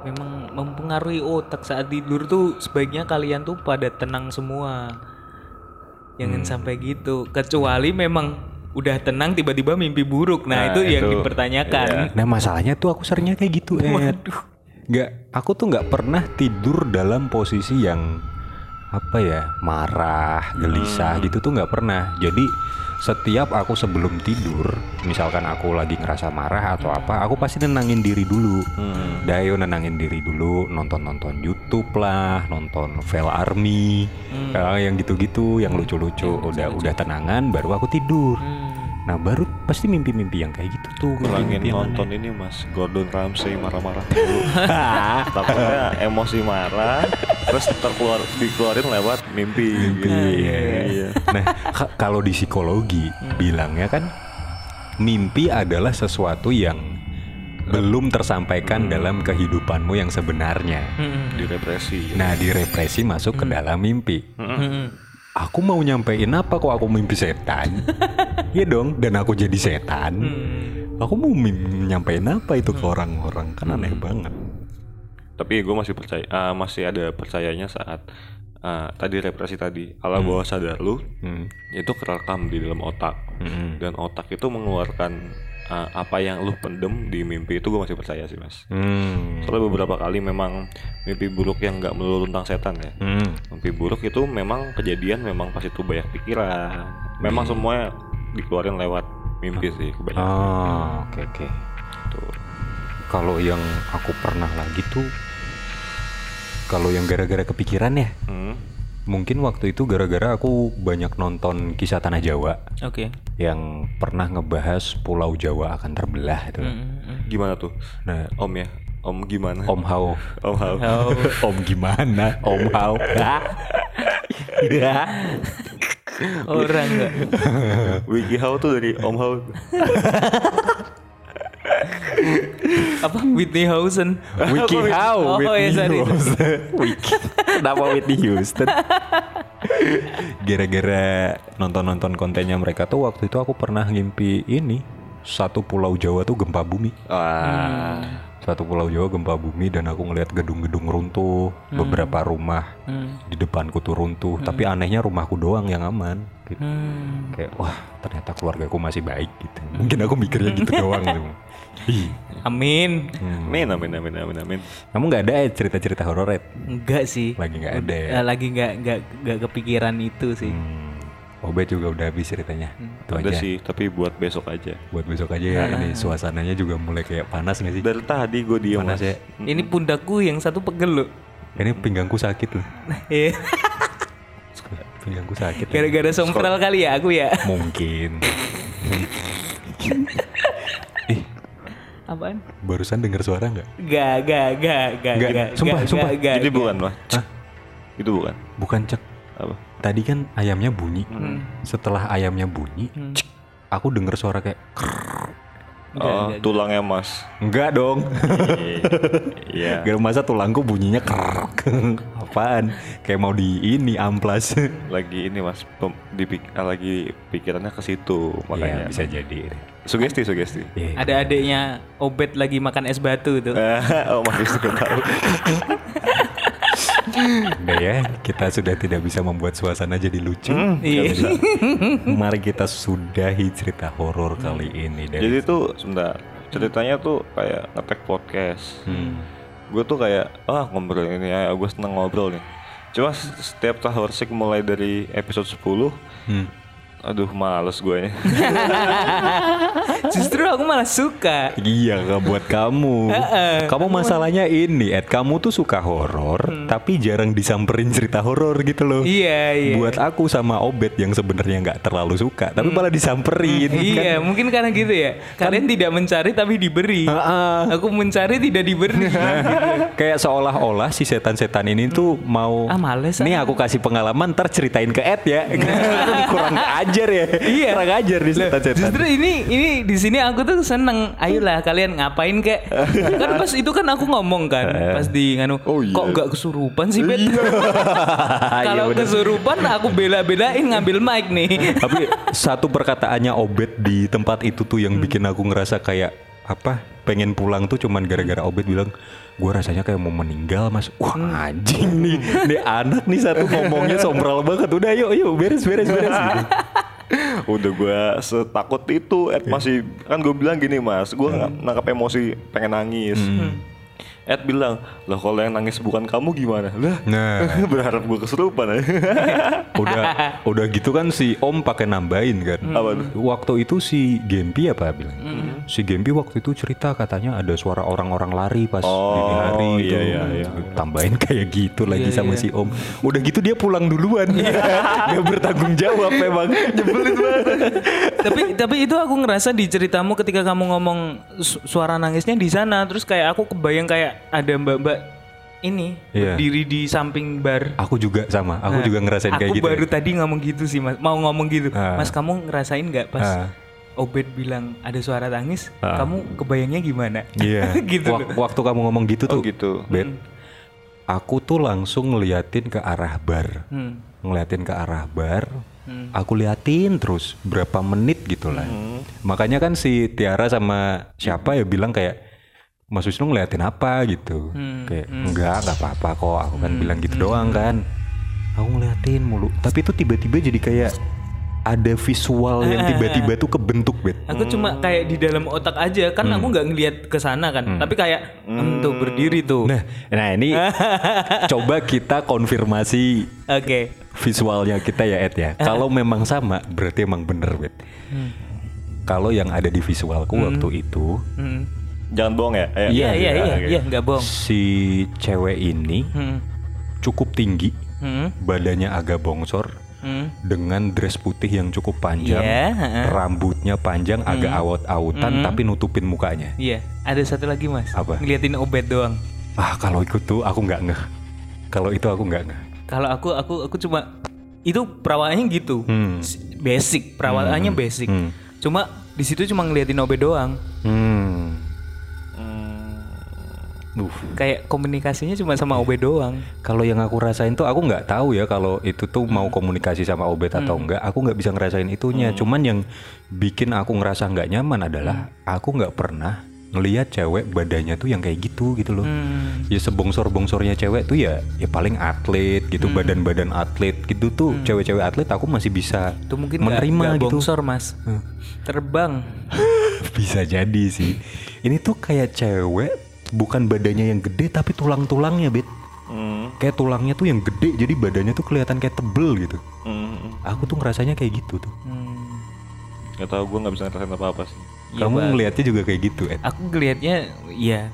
Memang mempengaruhi otak saat tidur tuh sebaiknya kalian tuh pada tenang semua. Jangan Hmm. sampai gitu. Kecuali memang udah tenang tiba-tiba mimpi buruk. Nah, Nah, itu yang itu. dipertanyakan. Nah masalahnya tuh aku seringnya kayak gitu, Ed. Nggak, aku tuh nggak pernah tidur dalam posisi yang apa ya marah, gelisah gitu tuh nggak pernah. Jadi setiap aku sebelum tidur, misalkan aku lagi ngerasa marah atau apa, aku pasti nenangin diri dulu. Hmm. Dayo nenangin diri dulu, nonton-nonton YouTube lah, nonton Fail Army, eh, yang gitu-gitu, yang lucu-lucu. Udah udah tenangan, baru aku tidur. Hmm. Nah baru pasti mimpi-mimpi yang kayak gitu tuh. Kurangin nonton ini mas Gordon Ramsay marah-marah dulu Takutnya emosi marah Terus terkeluar dikeluarin lewat mimpi, Mimpi, gitu. iya. Iya. Nah, ka- kalau di psikologi bilangnya kan mimpi adalah sesuatu yang belum tersampaikan dalam kehidupanmu yang sebenarnya. Hmm. Di represi Nah, direpresi masuk ke dalam mimpi. Hmm. Aku mau nyampein apa kok aku mimpi setan? Iya dong, dan aku jadi setan. Hmm. Aku mau nyampein apa itu ke orang-orang? Kan aneh banget. Tapi gue masih percaya ah, Masih ada percayanya saat ah, tadi represi tadi alam bawah sadar lu Hmm. itu kerekam di dalam otak Hmm. dan otak itu mengeluarkan ah, apa yang lu pendem di mimpi itu gue masih percaya sih mas Hmm. soalnya beberapa kali memang mimpi buruk yang nggak melulu tentang setan ya Hmm. mimpi buruk itu memang kejadian memang pas itu banyak pikiran memang semuanya dikeluarin lewat mimpi sih kebanyakan Oh, oke oke. Tuh. Kalau yang aku pernah lagi tuh kalau yang gara-gara kepikiran ya, Hmm. Mungkin waktu itu gara-gara aku banyak nonton kisah tanah Jawa Oke. yang pernah ngebahas Pulau Jawa akan terbelah itu. Mm-mm. gimana tuh Nah, om ya om gimana Om Hao, om Hao. Oh, Om gimana? Om Hao. ya. orang enggak. Wiki Hao tuh dari om Hao Apa Whitney Houston? Wiki Hao, Oh, Whitney iya, sorry. Houston. Wiki. Kenapa Whitney Houston? Gara-gara nonton-nonton kontennya mereka tuh waktu itu aku pernah ngimpi ini satu pulau Jawa tuh gempa bumi. ah Satu pulau Jawa gempa bumi dan aku ngeliat gedung-gedung runtuh, beberapa rumah Hmm. di depanku tuh runtuh. Tapi anehnya rumahku doang yang aman. Gitu. Hmm. Kayak wah ternyata keluargaku masih baik gitu. Mungkin aku mikirnya gitu doang. Gitu. Amin. amin amin amin amin amin Kamu nggak ada ya cerita-cerita horor Ed? Enggak sih. Lagi nggak ada ya? Eh, lagi nggak nggak nggak kepikiran itu sih. Hmm. Obet juga udah habis ceritanya. Itu ada aja. sih tapi buat besok aja Buat besok aja ya. Ini suasananya juga mulai kayak panas nggak sih? dari tadi gue diem Panas mas ya. Ini pundakku yang satu pegel loh. Ini pinggangku sakit loh. Eh, Pinggangku sakit. Gara-gara songkral kali ya aku ya. Mungkin. Ih, Apaan? barusan dengar suara nggak? Gak, gak, gak, gak, Nggak, gak, sumpah, gak, sumpah. gak, jadi gak. bukan mas Hah? itu bukan Bukan cek. apa Tadi kan ayamnya bunyi. Hmm. Setelah ayamnya bunyi, cek, aku dengar suara kayak Enggak, oh enggak. tulangnya mas enggak dong. iya Gak masa tulangku bunyinya krek. Apaan? Kayak mau di ini amplas. lagi ini mas pem, dipik, ah, lagi pikirannya ke situ makanya bisa jadi. sugesti sugesti Iya. Ada adiknya Obet lagi makan es batu tuh. oh mas Wisnu tahu Udah ya, kita sudah tidak bisa membuat suasana jadi lucu. Iya. Mari kita sudahi cerita horor kali ini dari jadi tuh sebentar ceritanya tuh kayak ngetek podcast Hmm. Gue tuh kayak ah ngobrol ini ya gue seneng ngobrol nih cuma setiap tahun sih mulai dari episode 10 Hmm. Aduh males gue nya Justru aku malah suka. Iya, nggak buat kamu. kamu masalahnya ini, Ed. Kamu tuh suka horor, tapi jarang disamperin cerita horor gitu loh. Iya, iya. Buat aku sama Obet yang sebenarnya nggak terlalu suka, tapi malah disamperin. Iya, mungkin karena gitu ya. Kalian tidak mencari tapi diberi. Ah, Aku mencari tidak diberi. Kayak seolah-olah si setan-setan ini tuh mau Ah, males, Nih aku kasih pengalaman ntar ceritain ke Ed ya. Kurang ajar ya. Iya. Kurang ajar di setan-setan. Justru ini ini di sini aku tuh seneng. Ayolah kalian ngapain kek? kan pas itu kan aku ngomong kan, pas di nganu. Oh, iya. Kok nggak kesurupan sih, Bet? Iya, Kalau bener. kesurupan aku bela-belain ngambil mic nih. Tapi satu perkataannya Obet di tempat itu tuh yang bikin aku ngerasa kayak apa? Pengen pulang tuh cuman gara-gara Obet bilang gue rasanya kayak mau meninggal mas. Wah anjing nih. Nih anak nih satu ngomongnya sombral banget. Udah yuk yuk beres beres beres. Gitu. udah gue setakut itu. Ed masih kan gue bilang gini mas gue nangkap emosi pengen nangis Ed bilang lah kalau yang nangis bukan kamu gimana? Lah nah. berharap gue kesurupan ya. Udah udah gitu kan si Om pakai nambahin kan? Apa tuh? waktu itu si Gempi apa bilang? Si Gempi waktu itu cerita katanya ada suara orang-orang lari pas Oh, dini hari iya, gitu. iya, iya. tambahin kayak gitu lagi Iya, sama iya. si Om. Udah gitu dia pulang duluan. Nggak bertanggung jawab memang. Nyebelin banget. Tapi tapi itu aku ngerasa di ceritamu ketika kamu ngomong su- suara nangisnya di sana terus kayak aku kebayang kayak ada mbak-mbak ini Iya. berdiri di samping bar. aku juga sama aku juga ngerasain kayak aku gitu baru tadi ngomong gitu sih mas, mau ngomong gitu. Ah. Mas kamu ngerasain nggak pas Ah. Obed bilang ada suara tangis, Ah. kamu kebayangnya gimana? Iya. gitu. Wak- waktu kamu ngomong gitu oh tuh, gitu Bet, aku tuh langsung ngeliatin ke arah bar, Hmm. ngeliatin ke arah bar. Aku liatin terus berapa menit gitu lah. Makanya kan si Tiara sama siapa ya bilang kayak Mas Wisnu ngeliatin apa gitu. Kayak enggak, enggak apa-apa kok. Aku kan bilang gitu doang kan. Aku ngeliatin mulu. Tapi itu tiba-tiba jadi kayak ada visual yang tiba-tiba tuh kebentuk, Bet. Aku cuma kayak di dalam otak aja kan aku nggak ngelihat ke sana kan. Tapi kayak hmm. tuh berdiri tuh. Nah, nah ini coba kita konfirmasi Oke. visualnya kita ya Ed ya. Kalau memang sama, berarti emang bener, Bet. Kalau yang ada di visualku waktu itu Hmm. Jangan bohong ya. Eh, Iya iya iya oke. iya nggak bohong. si cewek ini Hmm. cukup tinggi, Hmm. badannya agak bongsor, Hmm. dengan dress putih yang cukup panjang, Iya, heeh. rambutnya panjang, agak awet-awetan, tapi nutupin mukanya. Iya. Ada satu lagi mas. Apa? Ngeliatin obet doang. Ah kalau ikut tuh aku nggak ngeh. Kalau itu aku nggak ngeh. Kalau aku aku aku cuma itu perawakannya gitu. Hmm. Basic perawakannya basic. Hmm. Cuma di situ cuma ngeliatin obet doang. Hmm. Hmm. Uh. Kayak komunikasinya cuma sama obet doang. Kalau yang aku rasain tuh aku nggak tahu ya kalau itu tuh mau komunikasi sama Obet atau enggak. Aku nggak bisa ngerasain itunya. Cuman yang bikin aku ngerasa nggak nyaman adalah aku nggak pernah ngelihat cewek badannya tuh yang kayak gitu gitu loh. Hmm. Ya sebongsor-bongsornya cewek tuh ya ya paling atlet gitu, badan-badan atlet gitu tuh. Cewek-cewek atlet aku masih bisa Itu mungkin menerima nggak gitu. bongsor mas. Terbang. Bisa jadi sih. Ini tuh kayak cewek bukan badannya yang gede tapi tulang-tulangnya, Bet. Hmm. Kayak tulangnya tuh yang gede jadi badannya tuh kelihatan kayak tebel gitu. Hmm. Aku tuh ngerasanya kayak gitu tuh. Hmm. Gak tau gue nggak bisa ngerasain apa apa sih. Iya, Kamu Bang. ngelihatnya juga kayak gitu, Ed. Aku ngelihatnya ya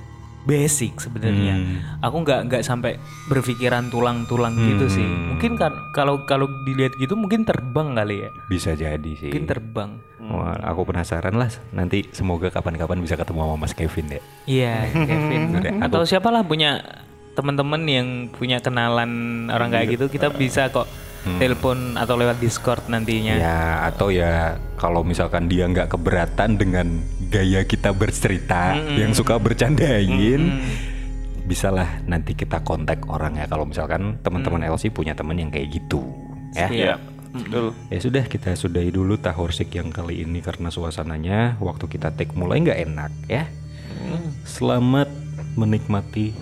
basic sebenarnya. Hmm. Aku nggak nggak sampai berpikiran tulang-tulang gitu sih. Hmm. Mungkin kan kalau kalau dilihat gitu mungkin terbang kali ya. Bisa jadi sih. Mungkin terbang. Wah, aku penasaran lah. Nanti semoga kapan-kapan bisa ketemu sama Mas Kevin deh. Iya, Kevin. Udah, Atau siapalah punya teman-teman yang punya kenalan orang kayak gitu, kita bisa kok telepon atau lewat Discord nantinya. Ya, atau ya kalau misalkan dia nggak keberatan dengan gaya kita bercerita yang suka bercandain, bisalah nanti kita kontak orang ya. Kalau misalkan teman-teman LC punya teman yang kayak gitu, ya. Iya. Betul. Ya sudah kita sudahi dulu tahorsik yang kali ini karena suasananya waktu kita take mulai nggak enak ya. Selamat menikmati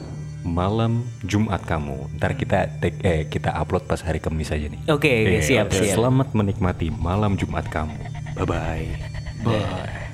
malam Jumat kamu. Ntar kita take eh kita upload pas hari Kamis aja nih. Oke, oke, Eh, siap, siap. Selamat menikmati malam Jumat kamu. Bye bye. Bye.